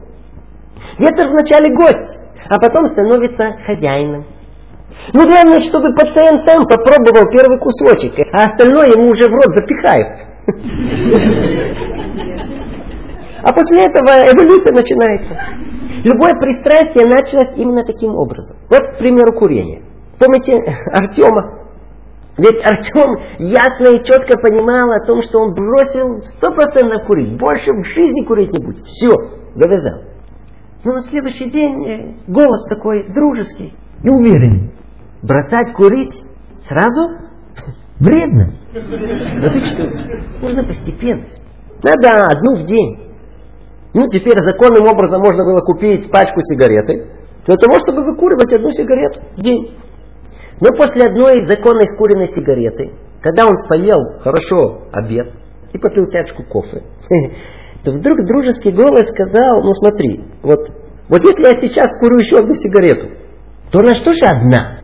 Speaker 2: Это вначале гость, а потом становится хозяином. Ну, главное, чтобы пациент сам попробовал первый кусочек, а остальное ему уже в рот запихают. (laughs) А после этого эволюция начинается. Любое пристрастие началось именно таким образом. Вот, к примеру, курение. Помните (laughs) Артема? Ведь Артем ясно и четко понимал о том, что он бросил стопроцентно курить. Больше в жизни курить не будет. Все, завязал. Но на следующий день э, голос такой дружеский и уверенный. Бросать курить сразу вредно. Ну ты что, можно постепенно. Надо одну в день. Ну, теперь законным образом можно было купить пачку сигареты для того, чтобы выкуривать одну сигарету в день. Но после одной законной скуренной сигареты, когда он поел хорошо обед и попил чашку кофе, (laughs) то вдруг дружеский голос сказал, ну смотри, вот, вот если я сейчас курю еще одну сигарету, то на что же одна?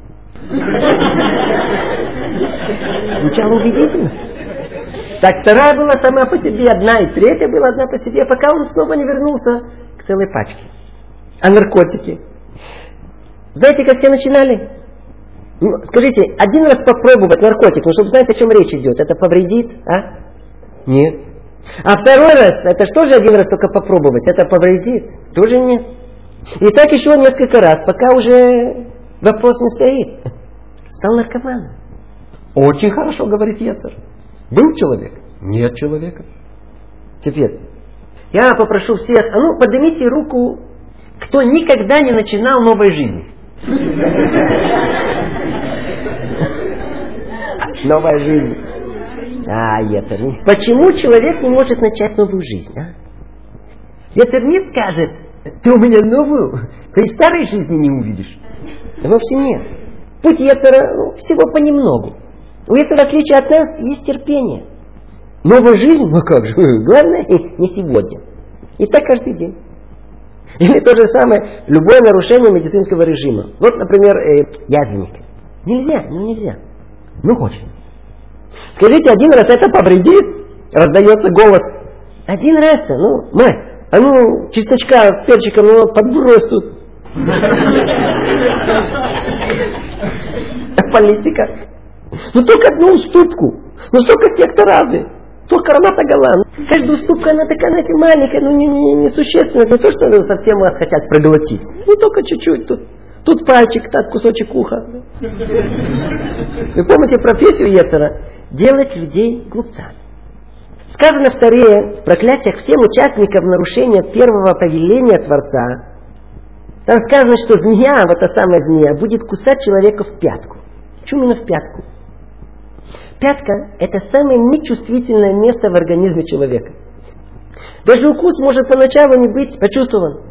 Speaker 2: (laughs) Звучало убедительно. Так вторая была сама по себе одна, и третья была одна по себе, пока он снова не вернулся к целой пачке. А наркотики? Знаете, как все начинали? Ну, скажите, один раз попробовать наркотик, ну, чтобы знать, о чем речь идет, это повредит, а? Нет. А второй раз, это что же один раз только попробовать, это повредит? Тоже нет. И так еще несколько раз, пока уже вопрос не стоит. Стал наркоманом.
Speaker 1: Очень хорошо говорит Ецер. Был человек? Нет человека.
Speaker 2: Теперь, я попрошу всех, а ну поднимите руку, кто никогда не начинал новой жизни. Новая жизнь. А, Ецер, почему человек не может начать новую жизнь? А? Ецер нет скажет, ты у меня новую, ты и старой жизни не увидишь. Да вовсе нет. Путь Ецера ну, всего понемногу. У Ецера, в отличие от нас, есть терпение. Новая жизнь, ну как же, (laughs) главное не сегодня. И так каждый день. Или то же самое, любое нарушение медицинского режима. Вот, например, э, язвенник. Нельзя, ну нельзя. Ну хочется. Скажите, один раз это повредит, раздается голос. Один раз-то, ну, мать, а ну, чесночка с перчиком, ну, подбрось тут. (laughs) Политика. Ну, только одну уступку. Ну, столько секта разы. Только Рамата Галан. Каждая уступка, она такая, знаете, маленькая, ну, несущественная. Не, не, не то, что совсем вас хотят проглотить. Ну, только чуть-чуть тут. Тут пальчик, тут кусочек уха. Вы помните профессию Ецера? Делать людей глупцами. Сказано в Таре, в проклятиях всем участникам нарушения первого повеления Творца, там сказано, что змея, вот та самая змея, будет кусать человека в пятку. Почему именно в пятку? Пятка – это самое нечувствительное место в организме человека. Даже укус может поначалу не быть почувствован.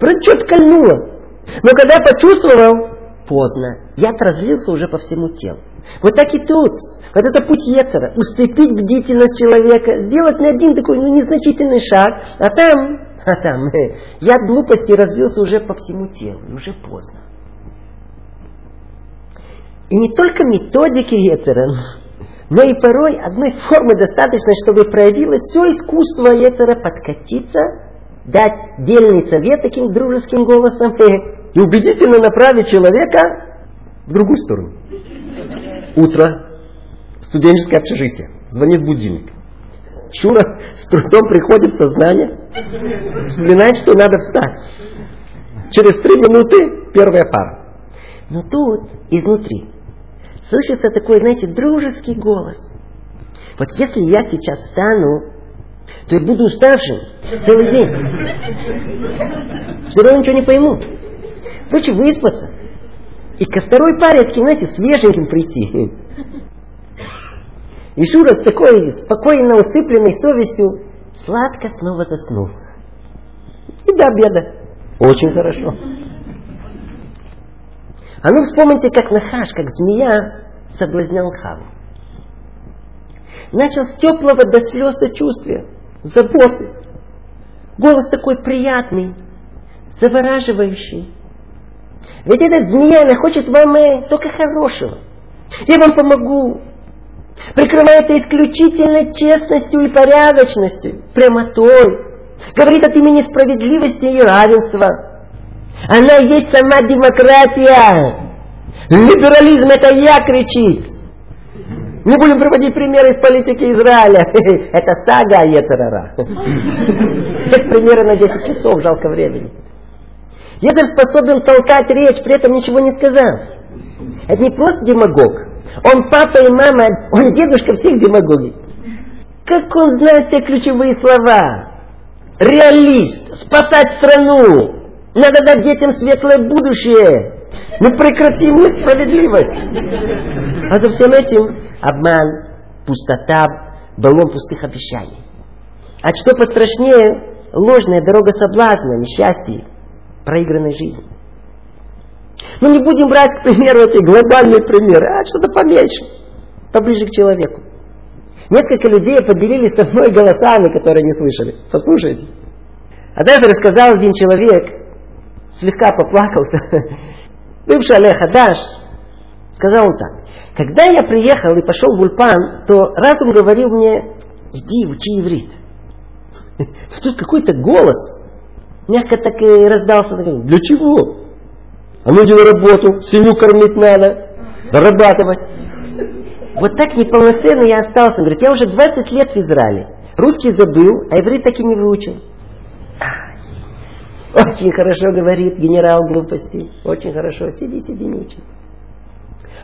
Speaker 2: Вроде что-то кольнуло. Но когда почувствовал, поздно. Яд разлился уже по всему телу. Вот так и тут. Вот это путь Ецера. Усыпить бдительность человека, сделать на один такой ну, незначительный шаг, а там, (laughs) а там, э, яд глупости разлился уже по всему телу, и уже поздно. И не только методики Ецера, но и порой одной формы достаточно, чтобы проявилось все искусство Ецера подкатиться, дать дельный совет таким дружеским голосом и убедительно направить человека в другую сторону. Утро, студенческое общежитие, звонит будильник. Шура с трудом приходит в сознание, вспоминает, что надо встать. Через три минуты первая пара. Но тут, изнутри, слышится такой, знаете, дружеский голос. Вот если я сейчас встану, то я буду уставшим целый день. Все равно ничего не пойму. Лучше выспаться. И ко второй паре, таким, знаете, свеженьким прийти. И Шура с такой спокойно усыпленной совестью сладко снова заснул. И до обеда. Очень хорошо. А ну вспомните, как Нахаш, как змея, соблазнял Хаву. Начал с теплого до слез сочувствия, заботы. Голос такой приятный, завораживающий. Ведь эта змея, она хочет вам э, только хорошего. Я вам помогу. Прикрывается исключительно честностью и порядочностью, прямотой. Говорит от имени справедливости и равенства. Она есть сама демократия. Либерализм это я кричит. Не будем приводить примеры из политики Израиля. (laughs) Это сага Етерара. (laughs) Это примеры на 10 часов, жалко времени. Егор способен толкать речь, при этом ничего не сказав. Это не просто демагог. Он папа и мама, он дедушка всех демагогий. Как он знает все ключевые слова? Реалист, спасать страну, надо дать детям светлое будущее. Мы прекратим несправедливость. А за всем этим обман, пустота, баллон пустых обещаний. А что пострашнее, ложная дорога соблазна, несчастья, проигранной жизни. Ну не будем брать, к примеру, эти глобальные примеры, а что-то поменьше, поближе к человеку. Несколько людей поделились со мной голосами, которые не слышали. Послушайте. Однажды рассказал один человек, слегка поплакался, (laughs) бывший Олег Адаш, сказал он так. Когда я приехал и пошел в Ульпан, то разум говорил мне, иди учи иврит. (laughs) Тут какой-то голос мягко так и раздался. Для чего? А ну иди на работу, семью кормить надо, зарабатывать. Вот так неполноценно я остался. Он говорит, я уже 20 лет в Израиле. Русский забыл, а иврит так и не выучил.
Speaker 1: Очень хорошо говорит генерал глупости. Очень хорошо. Сиди, сиди, не учи.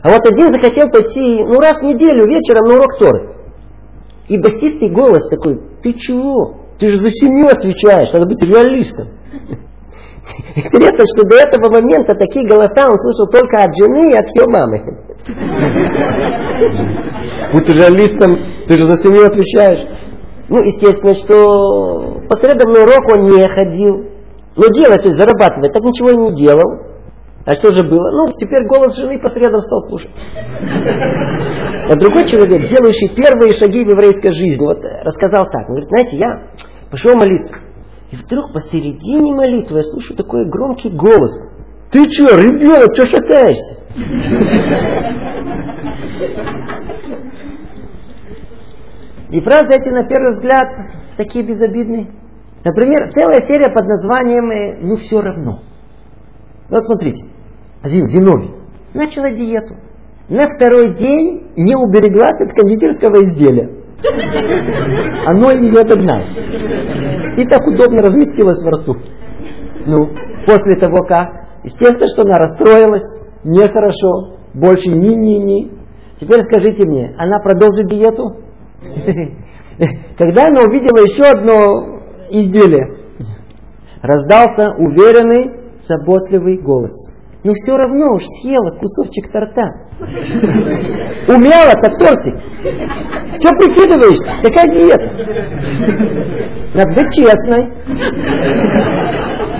Speaker 1: А вот один захотел пойти, ну, раз в неделю вечером на урок Торы. И басистый голос такой, ты чего? Ты же за семью отвечаешь, надо быть реалистом. Интересно, что до этого момента такие голоса он слышал только от жены и от ее мамы. Будь реалистом, ты же за семью отвечаешь. Ну, естественно, что по средам на урок он не ходил. Но делать, то есть зарабатывать, так ничего и не делал. А что же было? Ну, теперь голос жены по средам стал слушать. А другой человек, делающий первые шаги в еврейской жизни, вот рассказал так. Он говорит, знаете, я пошел молиться. И вдруг посередине молитвы я слышу такой громкий голос. Ты что, ребенок, что шатаешься? И фразы эти, на первый взгляд, такие безобидные. Например, целая серия под названием «Ну все равно». Вот смотрите, Зин, Зиновий начала диету. На второй день не убереглась от кондитерского изделия. Оно ее догнало. И так удобно разместилось во рту. Ну, после того как, естественно, что она расстроилась, нехорошо, больше ни-ни-ни. Теперь скажите мне, она продолжит диету? Когда она увидела еще одно изделие, раздался уверенный, заботливый голос. Ну все равно уж съела кусочек торта. Умяла-то тортик. Че прикидываешься? Какая диета? Надо быть честной.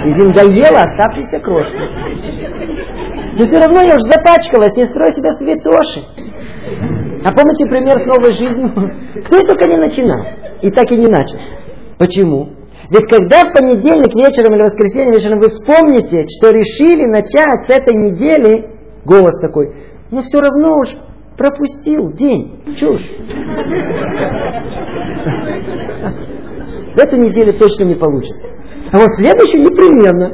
Speaker 1: И доела оставшиеся крошки. Но все равно я уж запачкалась, не строй себя святоши. А помните пример с новой жизнью? Кто только не начинал. И так и не начал. Почему? Ведь когда в понедельник вечером или воскресенье вечером вы вспомните, что решили начать с этой недели, голос такой, но все равно уж пропустил день, чушь. В эту неделю точно не получится. А вот следующую непременно.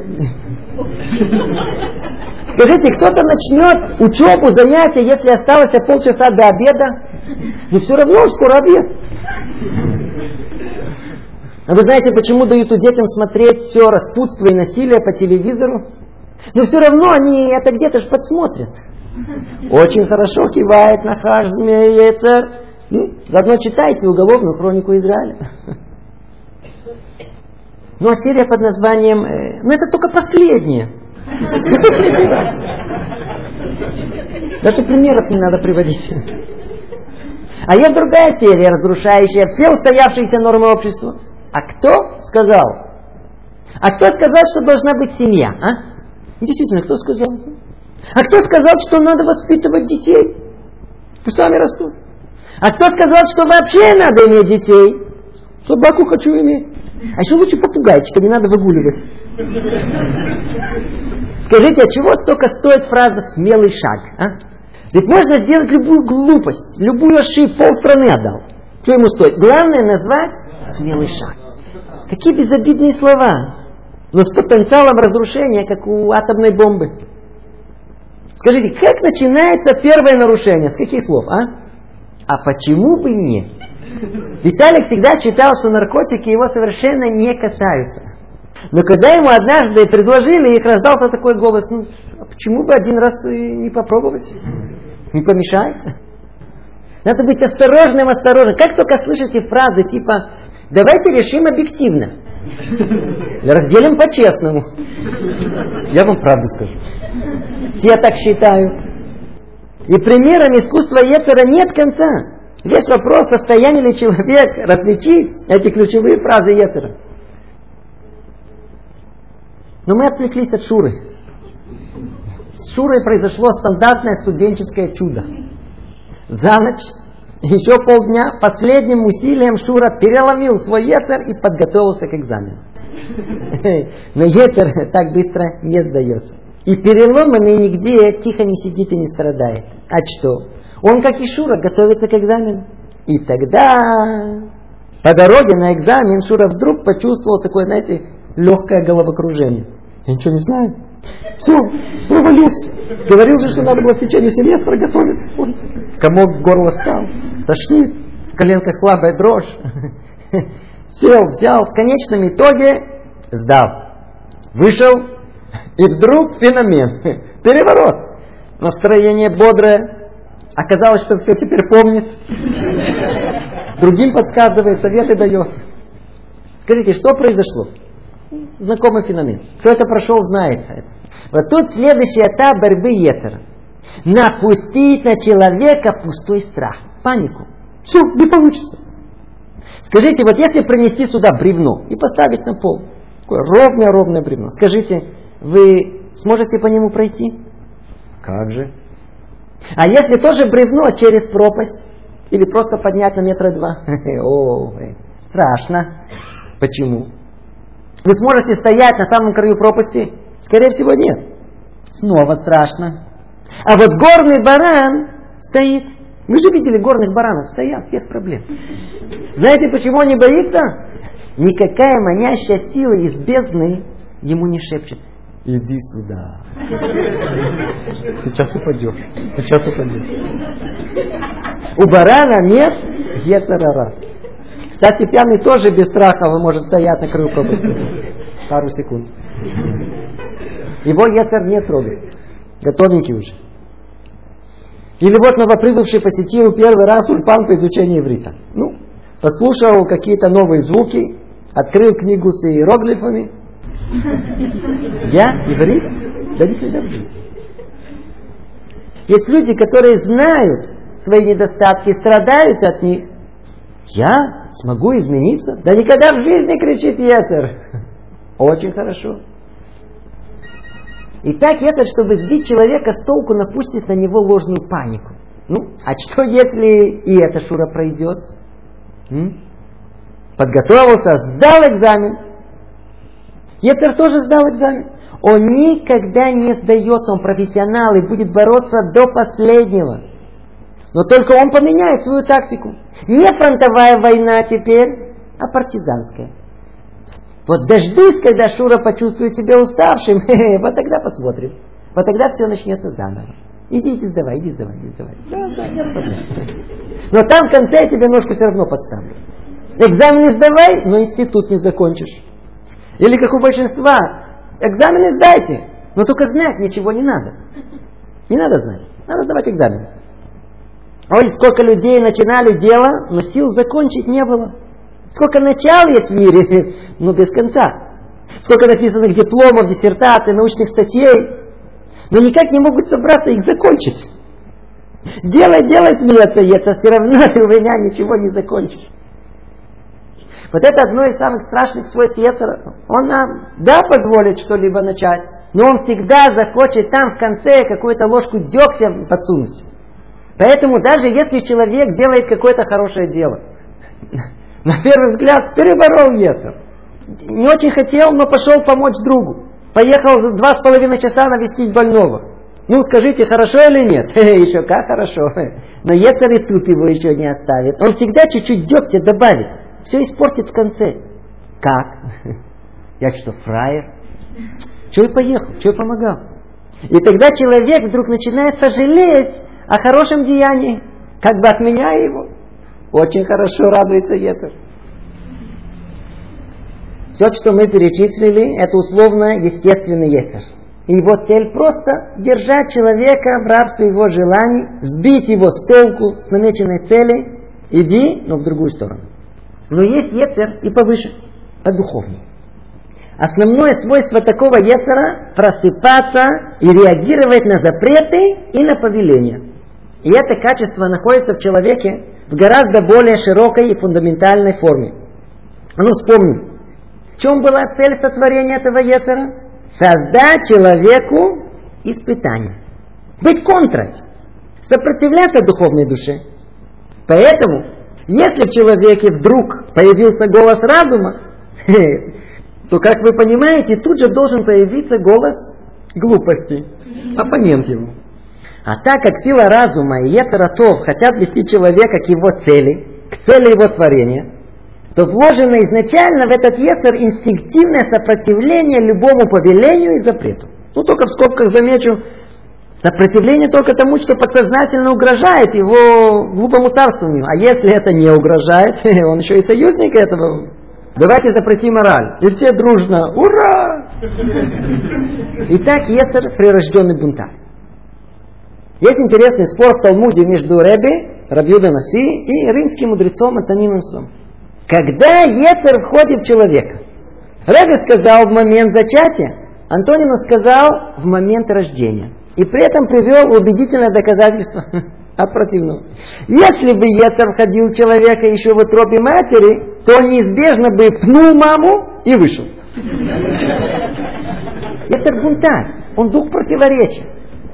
Speaker 1: Скажите, кто-то начнет учебу, занятия, если осталось полчаса до обеда, но все равно скоро обед. А вы знаете, почему дают детям смотреть все распутство и насилие по телевизору? Но все равно они это где-то же подсмотрят. Очень хорошо кивает на хаш змеецер. Заодно читайте уголовную хронику Израиля. Ну а серия под названием... Э, ну это только последняя. Последний раз. Даже примеров не надо приводить. А есть другая серия, разрушающая все устоявшиеся нормы общества. А кто сказал? А кто сказал, что должна быть семья? А? Действительно, кто сказал? А кто сказал, что надо воспитывать детей? Пусть сами растут. А кто сказал, что вообще надо иметь детей? Собаку хочу иметь. А еще лучше попугайчика, не надо выгуливать. Скажите, а чего столько стоит фраза «смелый шаг»? А? Ведь можно сделать любую глупость, любую ошибку, полстраны отдал. Что ему стоит? Главное назвать смелый шаг. Какие безобидные слова, но с потенциалом разрушения, как у атомной бомбы. Скажите, как начинается первое нарушение? С каких слов, а? А почему бы нет? Виталик всегда считал, что наркотики его совершенно не касаются. Но когда ему однажды предложили, их раздался такой голос, ну, а почему бы один раз не попробовать? Не помешает? Надо быть осторожным, осторожным. Как только слышите фразы типа «давайте решим объективно», разделим по-честному. Я вам правду скажу. Все так считают. И примером искусства Ецера нет конца. Весь вопрос, состояние ли человек различить эти ключевые фразы Ецера. Но мы отвлеклись от Шуры. С Шурой произошло стандартное студенческое чудо. За ночь, еще полдня, последним усилием Шура переломил свой Ецер и подготовился к экзамену. (laughs) Но Ецер так быстро не сдается. И переломанный нигде тихо не сидит и не страдает. А что? Он, как и Шура, готовится к экзамену. И тогда по дороге на экзамен Шура вдруг почувствовал такое, знаете, легкое головокружение. Я ничего не знаю. Все, провалился. Говорил же, что надо было в течение семестра готовиться. Комок в горло стал. Тошнит. В коленках слабая дрожь. (laughs) Сел, взял. В конечном итоге сдал. Вышел, (laughs) и вдруг феномен. (laughs) Переворот. Настроение бодрое. Оказалось, что все теперь помнит. Другим подсказывает, советы дает. Скажите, что произошло? Знакомый феномен. Кто это прошел, знает. Вот тут следующий этап борьбы Ецера. Напустить на человека пустой страх, панику. Все, не получится. Скажите, вот если принести сюда бревно и поставить на пол, такое ровное-ровное бревно, скажите, вы сможете по нему пройти? Как же? А если тоже бревно через пропасть? Или просто поднять на метра два? (laughs) О, страшно. Почему? Вы сможете стоять на самом краю пропасти? Скорее всего, нет. Снова страшно. А вот горный баран стоит. Мы же видели горных баранов, стоят без проблем. Знаете, почему он не боится? Никакая манящая сила из бездны ему не шепчет. Иди сюда. Сейчас упадешь. Сейчас упадешь. У барана нет ецарара. Кстати, пьяный тоже без страха вы может стоять на краю пропасти. Пару секунд. Его ецар не трогает. Готовенький уже. Или вот новоприбывший посетил первый раз ульпан по изучению иврита. Ну, послушал какие-то новые звуки, открыл книгу с иероглифами. Я иврит? Да никогда в жизни. Есть люди, которые знают свои недостатки, страдают от них. Я смогу измениться? Да никогда в жизни кричит Ецер. Очень хорошо. И так это, чтобы сбить человека с толку, напустит на него ложную панику. Ну, а что если и эта шура пройдет? М? Подготовился, сдал экзамен. Ецер тоже сдал экзамен. Он никогда не сдается, он профессионал и будет бороться до последнего. Но только он поменяет свою тактику. Не фронтовая война теперь, а партизанская. Вот дождусь, когда Шура почувствует себя уставшим, (laughs) вот тогда посмотрим. Вот тогда все начнется заново. Иди, иди сдавай, иди сдавай, иди сдавай. Да, да, нет проблем. Но там в конце я тебе ножку все равно подставлю. Экзамены сдавай, но институт не закончишь. Или как у большинства, экзамены сдайте, но только знать ничего не надо. Не надо знать, надо сдавать экзамены. Ой, сколько людей начинали дело, но сил закончить не было. Сколько начал есть в мире, (laughs) но без конца. Сколько написанных дипломов, диссертаций, научных статей, но никак не могут собраться их закончить. Делай, делай, смеется это, все равно ты (laughs) у меня ничего не закончишь. Вот это одно из самых страшных свойств Ецера. Он нам, да, позволит что-либо начать, но он всегда захочет там в конце какую-то ложку дегтя подсунуть. Поэтому даже если человек делает какое-то хорошее дело, (laughs) на первый взгляд переборол Ецер. Не очень хотел, но пошел помочь другу. Поехал за два с половиной часа навестить больного. Ну, скажите, хорошо или нет? (laughs) Еще как хорошо. Но Ецер и тут его еще не оставит. Он всегда чуть-чуть дегтя добавит. Все испортит в конце. Как? (laughs) Я что, фраер? Чего я поехал? Чего я помогал? И тогда человек вдруг начинает сожалеть о хорошем деянии. Как бы отменяя его. Очень хорошо радуется Ецер. Все, что мы перечислили, это условно естественный Ецер. И его цель просто держать человека в рабстве его желаний, сбить его с толку, с намеченной цели, иди, но в другую сторону. Но есть Ецер и повыше, подуховнее. Основное свойство такого Ецера – просыпаться и реагировать на запреты и на повеления. И это качество находится в человеке в гораздо более широкой и фундаментальной форме. Ну вспомним, в чем была цель сотворения этого Ецера? Создать человеку испытание. Быть контрой. Сопротивляться духовной душе. Поэтому, если в человеке вдруг появился голос разума, (laughs) то, как вы понимаете, тут же должен появиться голос глупости. Оппонент ему. А так как сила разума и Ецаратов хотят вести человека к его цели, к цели его творения, то вложено изначально в этот Ецар инстинктивное сопротивление любому повелению и запрету. Ну, только в скобках замечу, сопротивление только тому, что подсознательно угрожает его глупому царствованию. А если это не угрожает, (laughs) он еще и союзник этого Давайте запретим мораль. И все дружно, ура! (laughs) Итак, Ецер прирожденный бунтарь. Есть интересный спор в Талмуде между Реби, Рабьюда Наси и римским мудрецом Антонинусом. Когда Ецер входит в человека? Реби сказал в момент зачатия, Антонинус сказал в момент рождения. И при этом привел убедительное доказательство (laughs) от противного. Если бы Ецер входил в человека еще в утробе матери, то неизбежно бы пнул маму и вышел. (laughs) Ецер бунтарь, он дух противоречия.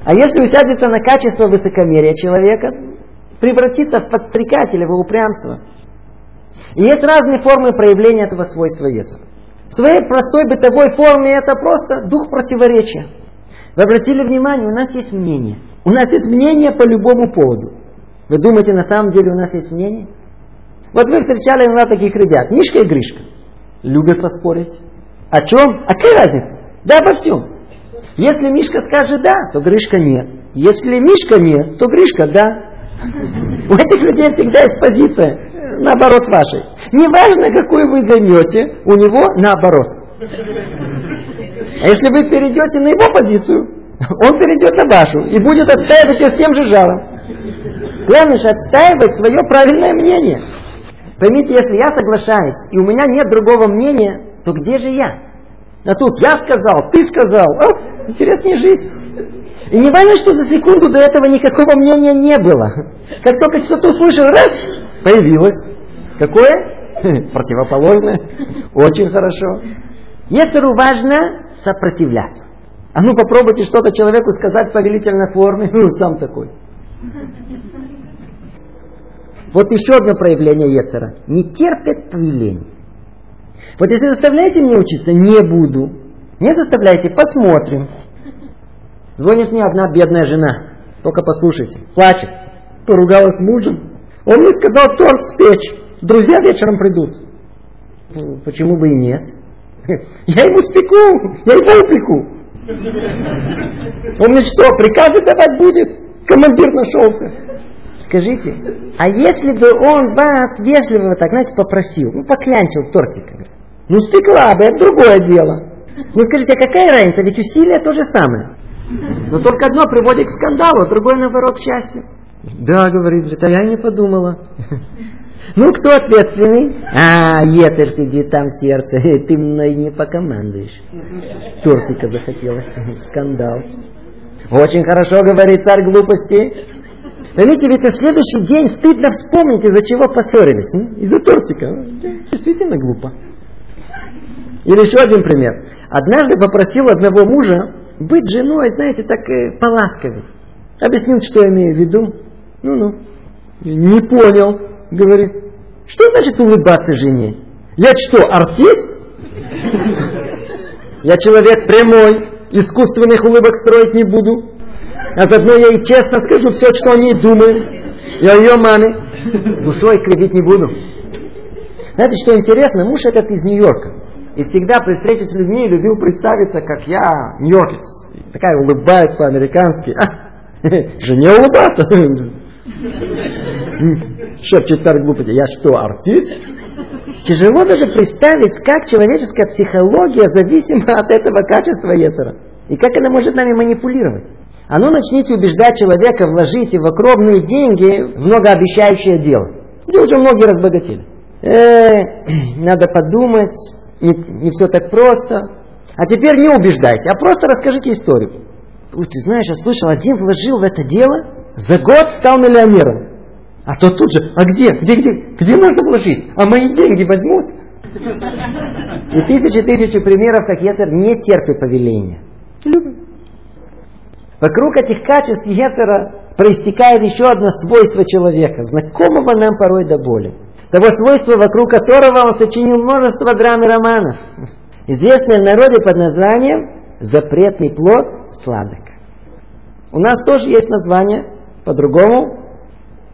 Speaker 1: А если усядется на качество высокомерия человека, превратится в подстрекателя, в упрямство. И есть разные формы проявления этого свойства Ецера. В своей простой бытовой форме это просто дух противоречия. Вы обратили внимание, у нас есть мнение. У нас есть мнение по любому поводу. Вы думаете, на самом деле у нас есть мнение? Вот вы встречали иногда таких ребят, Мишка и Гришка. Любят поспорить. О чем? А какая разница? Да обо всем. Если Мишка скажет да, то Гришка нет. Если Мишка нет, то Гришка да. У этих людей всегда есть позиция, наоборот вашей. Неважно, какую вы займете, у него наоборот. А если вы перейдете на его позицию, он перейдет на вашу и будет отстаивать ее с тем же жаром. Главное же отстаивать свое правильное мнение. Поймите, если я соглашаюсь, и у меня нет другого мнения, то где же я? А тут я сказал, ты сказал, о, интереснее жить. И не важно, что за секунду до этого никакого мнения не было. Как только что-то услышал, раз, появилось. Какое? (laughs) Противоположное. Очень хорошо. Есеру важно сопротивляться. А ну попробуйте что-то человеку сказать в повелительной форме, (laughs) ну сам такой. Вот еще одно проявление Ецера. Не терпит повеление. Вот если заставляете меня учиться, не буду. Не заставляйте, посмотрим. Звонит мне одна бедная жена. Только послушайте. Плачет. Поругалась с мужем. Он мне сказал торт спечь. Друзья вечером придут. Почему бы и нет? (laughs) Я ему спеку, я его упеку. Он мне что, приказы давать будет? Командир нашелся. Скажите, а если бы он вас вежливо, так знаете, попросил, ну, поклянчил тортик, ну, спекла бы, это другое дело. Ну, скажите, а какая разница, ведь усилия то же самое. Но только одно приводит к скандалу, другое, наоборот, к счастью. Да, говорит, а я не подумала. (laughs) Ну, кто ответственный? А, Етер сидит там в сердце. (laughs) Ты мной не покомандуешь. Тортика захотелось. (laughs) Скандал. Очень хорошо, говорит царь глупости. Поймите, ведь на следующий день стыдно вспомнить, из-за чего поссорились. Из-за тортика. Действительно глупо. Или еще один пример. Однажды попросил одного мужа быть женой, знаете, так э, поласковее. Объяснил, что я имею в виду. Ну-ну. Не понял говорит, что значит улыбаться жене? Я что, артист? Я человек прямой, искусственных улыбок строить не буду. А заодно я и честно скажу все, что о ней думаю. О ее маме. Душой кривить не буду. Знаете, что интересно? Муж этот из Нью-Йорка. И всегда при встрече с людьми любил представиться, как я нью-йоркец. Такая улыбается по-американски. А, (laughs) жене улыбаться. (laughs) Шепчет царь глупости. Я что, артист? Тяжело даже представить, как человеческая психология зависима от этого качества Ецера. И как она может нами манипулировать. А ну начните убеждать человека вложить в огромные деньги в многообещающее дело. Где уже многие разбогатели. Э, (clears throat) надо подумать, не, не все так просто. А теперь не убеждайте, а просто расскажите историю. Ой, ты знаешь, я слышал, один вложил в это дело за год стал миллионером. А тот тут же, а где, где, где, где можно вложить? А мои деньги возьмут? И тысячи-тысячи примеров, как Етер не терпит повеления. Любит. Вокруг этих качеств Етера проистекает еще одно свойство человека, знакомого нам порой до боли. Того свойства, вокруг которого он сочинил множество драм и романов. Известное в народе под названием «Запретный плод сладок». У нас тоже есть название по-другому,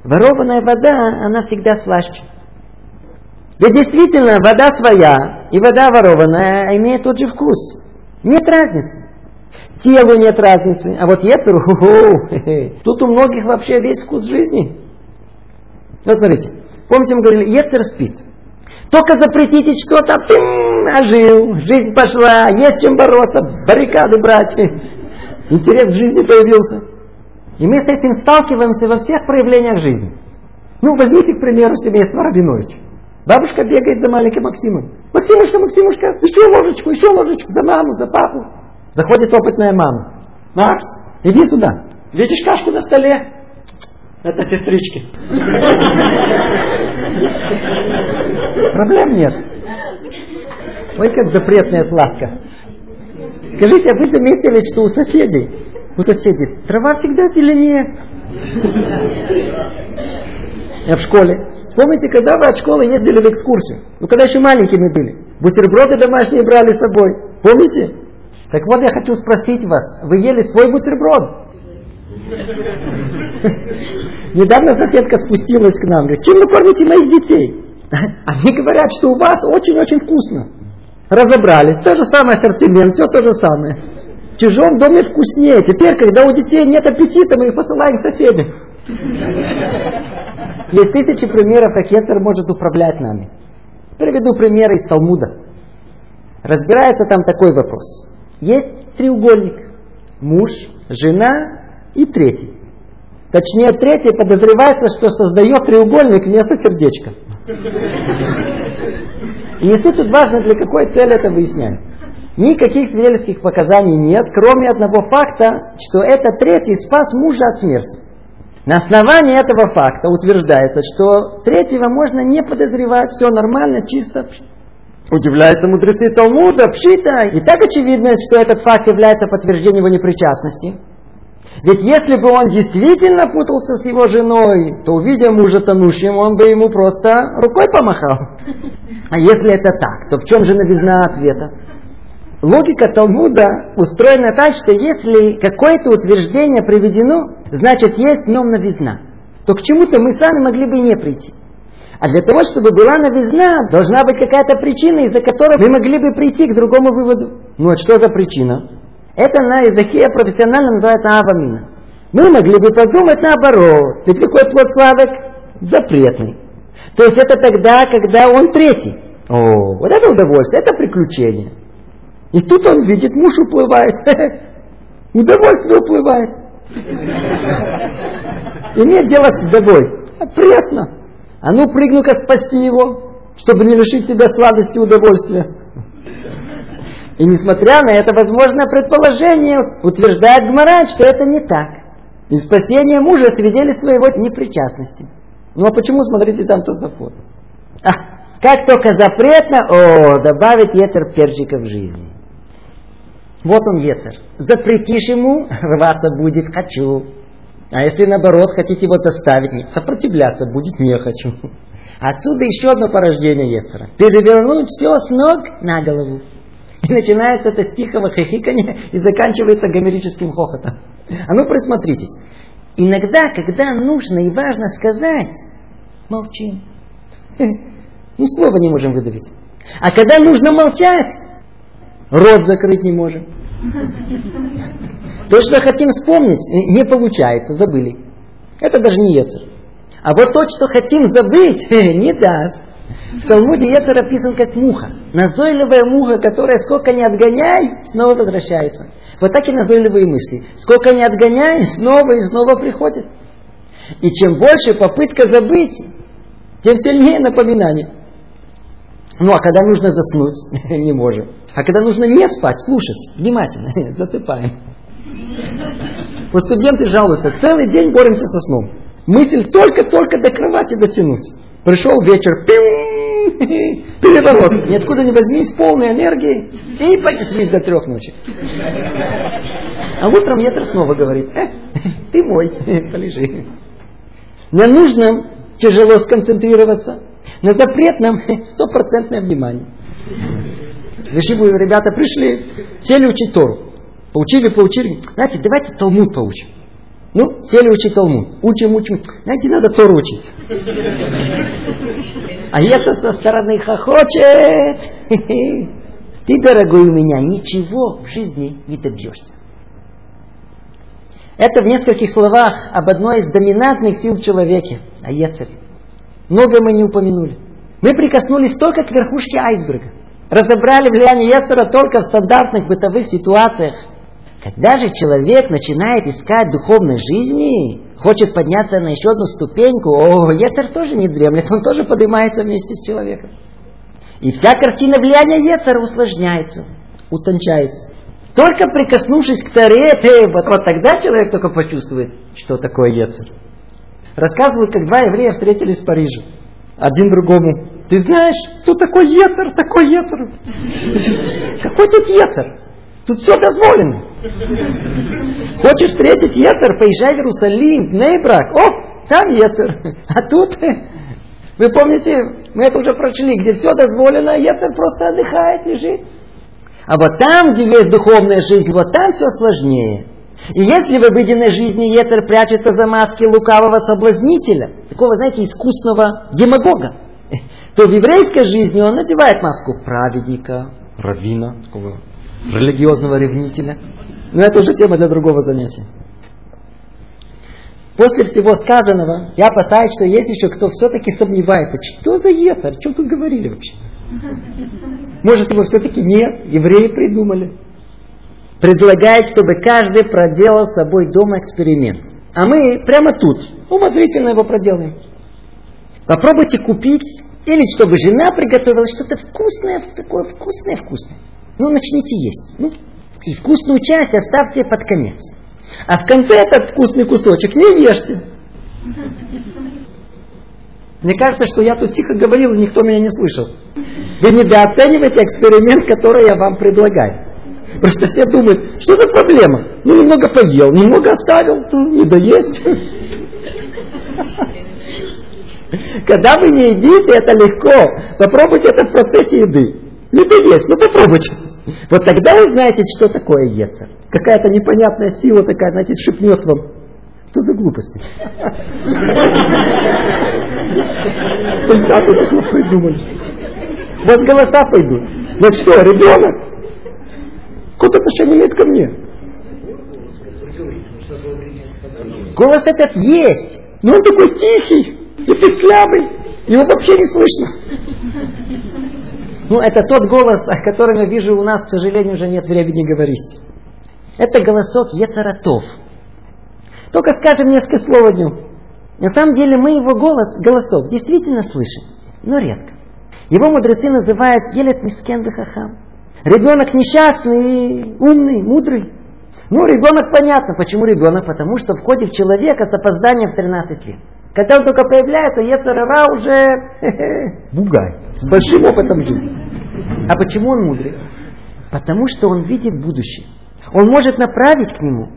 Speaker 1: ворованная вода, она всегда слаще. Ведь действительно, вода своя и вода ворованная имеют тот же вкус. Нет разницы. Телу нет разницы. А вот Ецеру, тут у многих вообще весь вкус жизни. Вот смотрите, помните, мы говорили, Ецер спит. Только запретите что-то, ожил, жизнь пошла, есть чем бороться, баррикады брать. (laughs) Интерес в жизни появился. И мы с этим сталкиваемся во всех проявлениях жизни. Ну, возьмите, к примеру, семейство Рабинович. Бабушка бегает за маленьким Максимом. Максимушка, Максимушка, еще ложечку, еще ложечку, за маму, за папу. Заходит опытная мама. Макс, иди сюда. Видишь кашку на столе? Это сестрички. Проблем нет. Ой, как запретная сладко. Скажите, а вы заметили, что у соседей, у соседей трава всегда зеленее? Я в школе. Вспомните, когда вы от школы ездили в экскурсию. Ну, когда еще маленькими были. Бутерброды домашние брали с собой. Помните? Так вот, я хочу спросить вас, вы ели свой бутерброд? Недавно соседка спустилась к нам, говорит, чем вы кормите моих детей? Они говорят, что у вас очень-очень вкусно. Разобрались, то же самое ассортимент, все то же самое. В чужом доме вкуснее. Теперь, когда у детей нет аппетита, мы их посылаем к соседям. Есть тысячи примеров, как Ецер может управлять нами. Приведу примеры из Талмуда. Разбирается там такой вопрос. Есть треугольник. Муж, жена и третий. Точнее, третий подозревается, что создает треугольник вместо сердечка. И суть тут важно, для какой цели это выясняют. Никаких свидетельских показаний нет, кроме одного факта, что этот третий спас мужа от смерти. На основании этого факта утверждается, что третьего можно не подозревать, все нормально, чисто. Удивляются мудрецы Талмуда, пшита. И так очевидно, что этот факт является подтверждением его непричастности. Ведь если бы он действительно путался с его женой, то увидя мужа тонущим, он бы ему просто рукой помахал. А если это так, то в чем же новизна ответа? Логика Талмуда устроена так, что если какое-то утверждение приведено, значит есть в нем новизна. То к чему-то мы сами могли бы не прийти. А для того, чтобы была новизна, должна быть какая-то причина, из-за которой мы могли бы прийти к другому выводу. Ну а что за причина? Это на языке профессионально называется авамина. Мы могли бы подумать наоборот. Ведь какой плод сладок? Запретный. То есть это тогда, когда он третий. О, вот это удовольствие, это приключение. И тут он видит, муж уплывает. (laughs) Удовольствие уплывает. (laughs) Иметь дело с вдовой. Пресно. А ну прыгну-ка спасти его, чтобы не лишить себя сладости и удовольствия. И несмотря на это возможное предположение, утверждает Гмара, что это не так. И спасение мужа своего непричастности. Ну а почему, смотрите, там Тософот? А, как только запретно, о, добавить ецер перчика в жизни. Вот он ецер. Запретишь ему, (laughs) рваться будет «хочу». А если наоборот хотите его заставить, нет, сопротивляться будет «не хочу». (laughs) Отсюда еще одно порождение Ецера. Перевернуть все с ног на голову. И начинается это стихово хихиканье и заканчивается гомерическим хохотом. А ну присмотритесь. Иногда, когда нужно и важно сказать, молчим. (laughs) Ну, слова не можем выдавить. А когда нужно молчать, рот закрыть не можем. (laughs) То, что хотим вспомнить, не получается, забыли. Это даже не Ецер. А вот то, что хотим забыть, (laughs) не даст. В Талмуде Ецер описан как муха. Назойливая муха, которая сколько не отгоняй, снова возвращается. Вот так и назойливые мысли. Сколько не отгоняй, снова и снова приходит. И чем больше попытка забыть, тем сильнее напоминание. Ну а когда нужно заснуть, (laughs) не можем. А когда нужно не спать, слушать внимательно, (laughs) засыпаем. Вот студенты жалуются, целый день боремся со сном. Мысль только-только до кровати дотянуть. Пришел вечер, пим, (laughs) переворот. Ниоткуда не возьмись, полной энергии. И понеслись до трех ночи. А утром Етер снова говорит, э, (laughs) ты мой, (laughs) полежи. Мне нужно тяжело сконцентрироваться. На запретном стопроцентное внимание. Вишибу ребята пришли, сели учить Тору. Поучили, поучили. Знаете, давайте Талмуд поучим. Ну, сели учить Талмуд. Учим, учим. Знаете, надо Тору учить. А это со стороны хохочет. (laughs) Ты, дорогой у меня, ничего в жизни не добьешься. Это в нескольких словах об одной из доминантных сил в человеке, о Ецере. Много мы не упомянули. Мы прикоснулись только к верхушке айсберга. Разобрали влияние Ецера только в стандартных бытовых ситуациях. Когда же человек начинает искать духовной жизни, хочет подняться на еще одну ступеньку, о, Ецер тоже не дремлет, он тоже поднимается вместе с человеком. И вся картина влияния Ецера усложняется, утончается. Только прикоснувшись к Таре, вот, вот тогда человек только почувствует, что такое Ецер. Рассказывают, как два еврея встретились в Париже. Один другому. Ты знаешь, кто такой Ецер? Такой Ецер. Какой тут Ецер? Тут все дозволено. Хочешь встретить Ецер, поезжай в Иерусалим, в Нейбрак. О, там Ецер. А тут, (laughs) вы помните, мы это уже прочли, где все дозволено, а Ецер просто отдыхает, лежит. А вот там, где есть духовная жизнь, вот там все сложнее. И если в обыденной жизни Ецер прячется за маски лукавого соблазнителя, такого, знаете, искусного демагога, (laughs) то в еврейской жизни он надевает маску праведника, раввина, такого религиозного ревнителя. Но это уже тема для другого занятия. После всего сказанного, я опасаюсь, что есть еще кто все-таки сомневается, что за Ецар, о чем тут говорили вообще? Может, его все-таки нет, евреи придумали. Предлагает, чтобы каждый проделал с собой дома эксперимент. А мы прямо тут, умозрительно его проделаем. Попробуйте купить, или чтобы жена приготовила что-то вкусное, такое вкусное-вкусное. Ну, начните есть. Ну, и вкусную часть оставьте под конец. А в конце этот вкусный кусочек не ешьте. Мне кажется, что я тут тихо говорил, и никто меня не слышал. Вы недооцениваете эксперимент, который я вам предлагаю. Просто все думают, что за проблема? Ну, немного поел, немного оставил, ну, не доесть. Когда вы не едите, это легко. Попробуйте это в процессе еды. Не доесть, ну попробуйте. Вот тогда вы знаете, что такое Ецер. Какая-то непонятная сила такая, знаете, шепнет вам. Что за глупости? Как вы такое придумали? Вот голоса пойдут. Вот что, ребенок? Какое отношение имеет ко мне? Голос этот есть, но он такой тихий и песклявый, его вообще не слышно. Ну, это тот голос, о котором я вижу у нас, к сожалению, уже нет времени говорить. Это голосок Ецаратов. Только скажем несколько слов о нем. На самом деле мы его голос, голосок, действительно слышим, но редко. Его мудрецы называют Елет Мискен Бехахам. Ребенок несчастный, умный, мудрый. Ну, ребенок понятно. Почему ребенок? Потому что входит в человека с опозданием в 13 лет. Когда он только появляется, Ецарара уже (laughs) бугай, с большим опытом жизни. А почему он мудрый? Потому что он видит будущее. Он может направить к нему.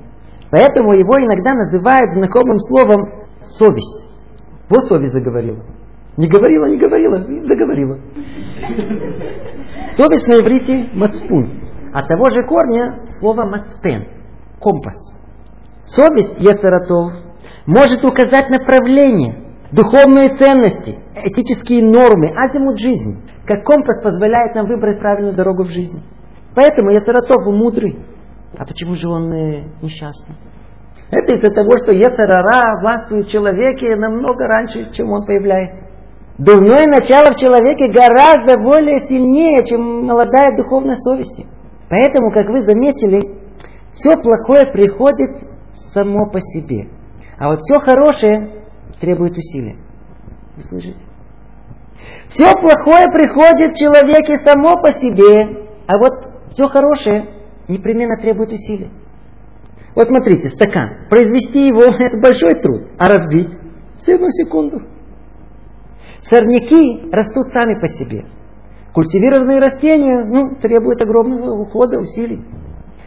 Speaker 1: Поэтому его иногда называют знакомым словом совесть. Вот совесть заговорила. Не говорила, не говорила, заговорила. Совесть на иврите мацпун. От того же корня слово мацпен. Компас. Совесть Ецаратов может указать направление, духовные ценности, этические нормы, азимут жизни. Как компас позволяет нам выбрать правильную дорогу в жизни. Поэтому Ецаратов мудрый. А почему же он э, несчастный? Это из-за того, что Ецарара властвует в человеке намного раньше, чем он появляется. Дурное начало в человеке гораздо более сильнее, чем молодая духовная совесть. Поэтому, как вы заметили, все плохое приходит само по себе. А вот все хорошее требует усилия. Вы слышите? Все плохое приходит в человеке само по себе, а вот все хорошее непременно требует усилий. Вот смотрите, стакан. Произвести его – это большой труд, а разбить – всего секунду. Сорняки растут сами по себе. Культивированные растения ну, требуют огромного ухода, усилий.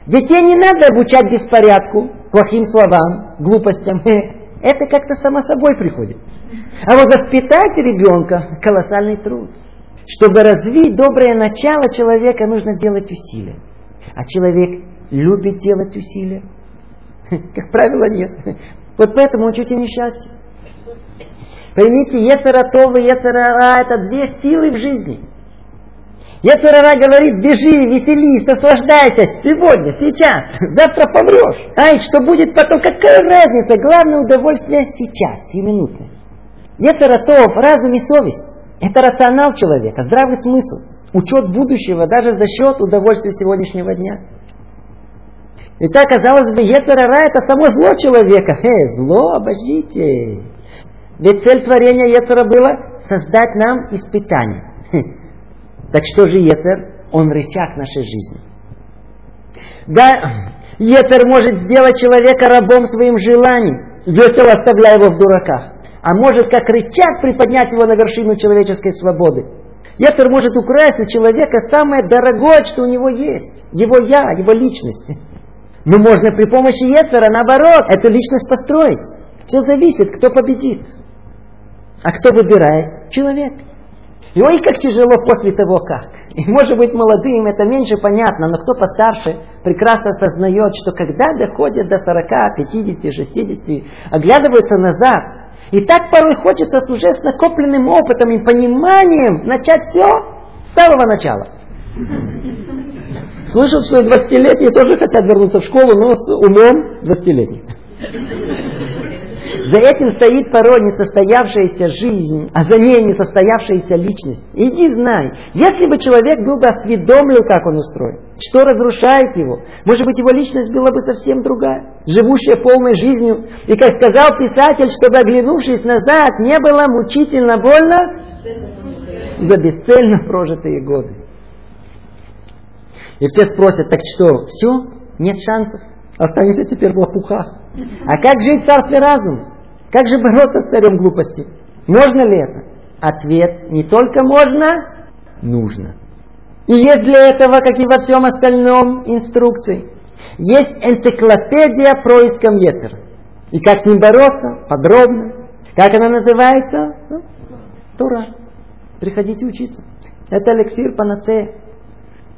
Speaker 1: Детей не надо обучать беспорядку, плохим словам, глупостям. Это как-то само собой приходит. А вот воспитать ребенка – колоссальный труд. Чтобы развить доброе начало человека, нужно делать усилия. А человек любит делать усилия. Как правило, нет. Вот поэтому он чуть и несчастье. Поймите, Ецаратова и Ецарара – это две силы в жизни. Ецарара говорит, бежи, веселись, наслаждайся сегодня, сейчас, завтра помрешь. Ай, что будет потом, какая разница, главное удовольствие сейчас, сиюминутное. Ецаратов, разум и совесть. Это рационал человека, здравый смысл, учет будущего даже за счет удовольствия сегодняшнего дня. И так, казалось бы, Ецарара это само зло человека. Э, зло, обождите. Ведь цель творения Ецара было создать нам испытание. Так что же Ецер? Он рычаг нашей жизни. Да, Ецер может сделать человека рабом своим желанием, весело оставляя его в дураках. А может как рычаг приподнять его на вершину человеческой свободы. Ецер может украсть у человека самое дорогое, что у него есть. Его я, его личность. Но можно при помощи Ецера, наоборот, эту личность построить. Все зависит, кто победит. А кто выбирает? Человек. И ой, как тяжело после того как. И может быть молодым это меньше понятно, но кто постарше прекрасно осознает, что когда доходят до 40, 50, 60, оглядываются назад, и так порой хочется с уже с накопленным опытом и пониманием начать все с самого начала. Слышал, что 20-летние тоже хотят вернуться в школу, но с умом 20-летних. За этим стоит порой несостоявшаяся жизнь, а за ней несостоявшаяся личность. Иди знай, если бы человек был бы осведомлен, как он устроен, что разрушает его, может быть, его личность была бы совсем другая, живущая полной жизнью. И, как сказал писатель, чтобы, оглянувшись назад, не было мучительно больно за бесцельно прожитые годы. И все спросят, так что, все? Нет шансов? Останемся теперь в лопухах. А как жить в царстве разума? Как же бороться с царем глупости? Можно ли это? Ответ не только можно, нужно. И есть для этого, как и во всем остальном, инструкции. Есть энциклопедия происком Ецера. И как с ним бороться? Подробно. Как она называется? Ну, Тура. Приходите учиться. Это эликсир панацея.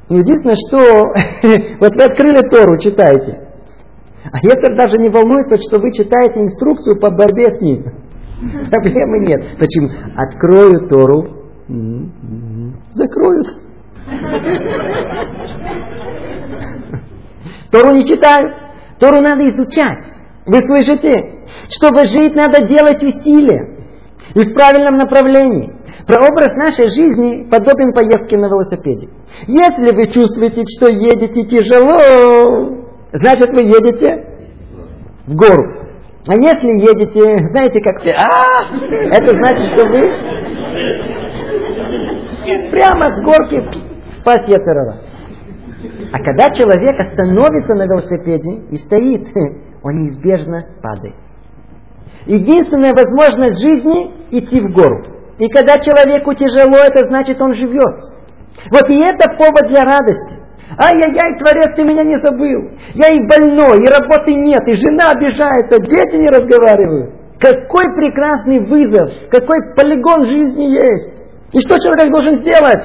Speaker 1: Единственное, что (laughs) вот вы открыли Тору, читаете. А Ецер даже не волнуется, что вы читаете инструкцию по борьбе с ним. (laughs) Проблемы нет. Почему? Открою Тору, закроют. (laughs) Тору не читают. Тору надо изучать. Вы слышите? Чтобы жить, надо делать усилия. И в правильном направлении. Прообраз нашей жизни подобен поездке на велосипеде. Если вы чувствуете, что едете тяжело, значит вы едете в гору. А если едете, знаете, как все, а, это значит, что вы прямо с горки в пасть. А когда человек остановится на велосипеде и стоит, (laughs) он неизбежно падает. Единственная возможность жизни – идти в гору. И когда человеку тяжело, это значит, он живет. Вот и это повод для радости. Ай-яй-яй, Творец, ты меня не забыл. Я и больной, и работы нет, и жена обижается, дети не разговаривают. Какой прекрасный вызов, какой полигон жизни есть. И что человек должен сделать?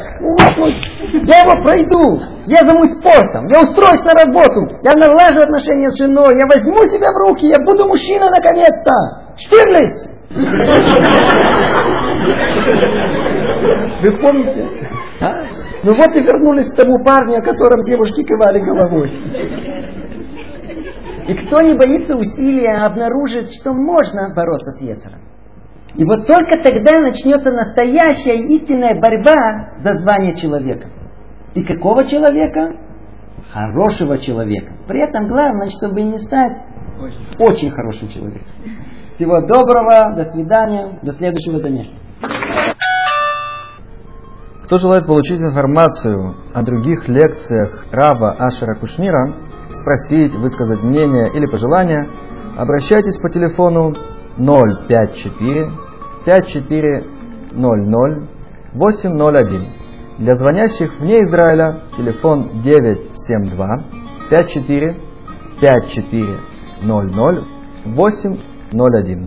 Speaker 1: Я его пройду, я займусь спортом, я устроюсь на работу, я налажу отношения с женой, я возьму себя в руки, я буду мужчина наконец-то. Штирлиц! Вы помните? А? Ну вот и вернулись к тому парню, о котором девушки кивали головой. И кто не боится усилия, обнаружит, что можно бороться с Ецером. И вот только тогда начнется настоящая истинная борьба за звание человека. И какого человека? Хорошего человека. При этом главное, чтобы не стать очень хорошим человеком. Всего доброго, до свидания, до следующего занятия.
Speaker 3: Кто желает получить информацию о других лекциях Раба Ашера Кушнира, спросить, высказать мнение или пожелания, обращайтесь по телефону 054 5400 801. Для звонящих вне Израиля телефон 972 54 5400 801.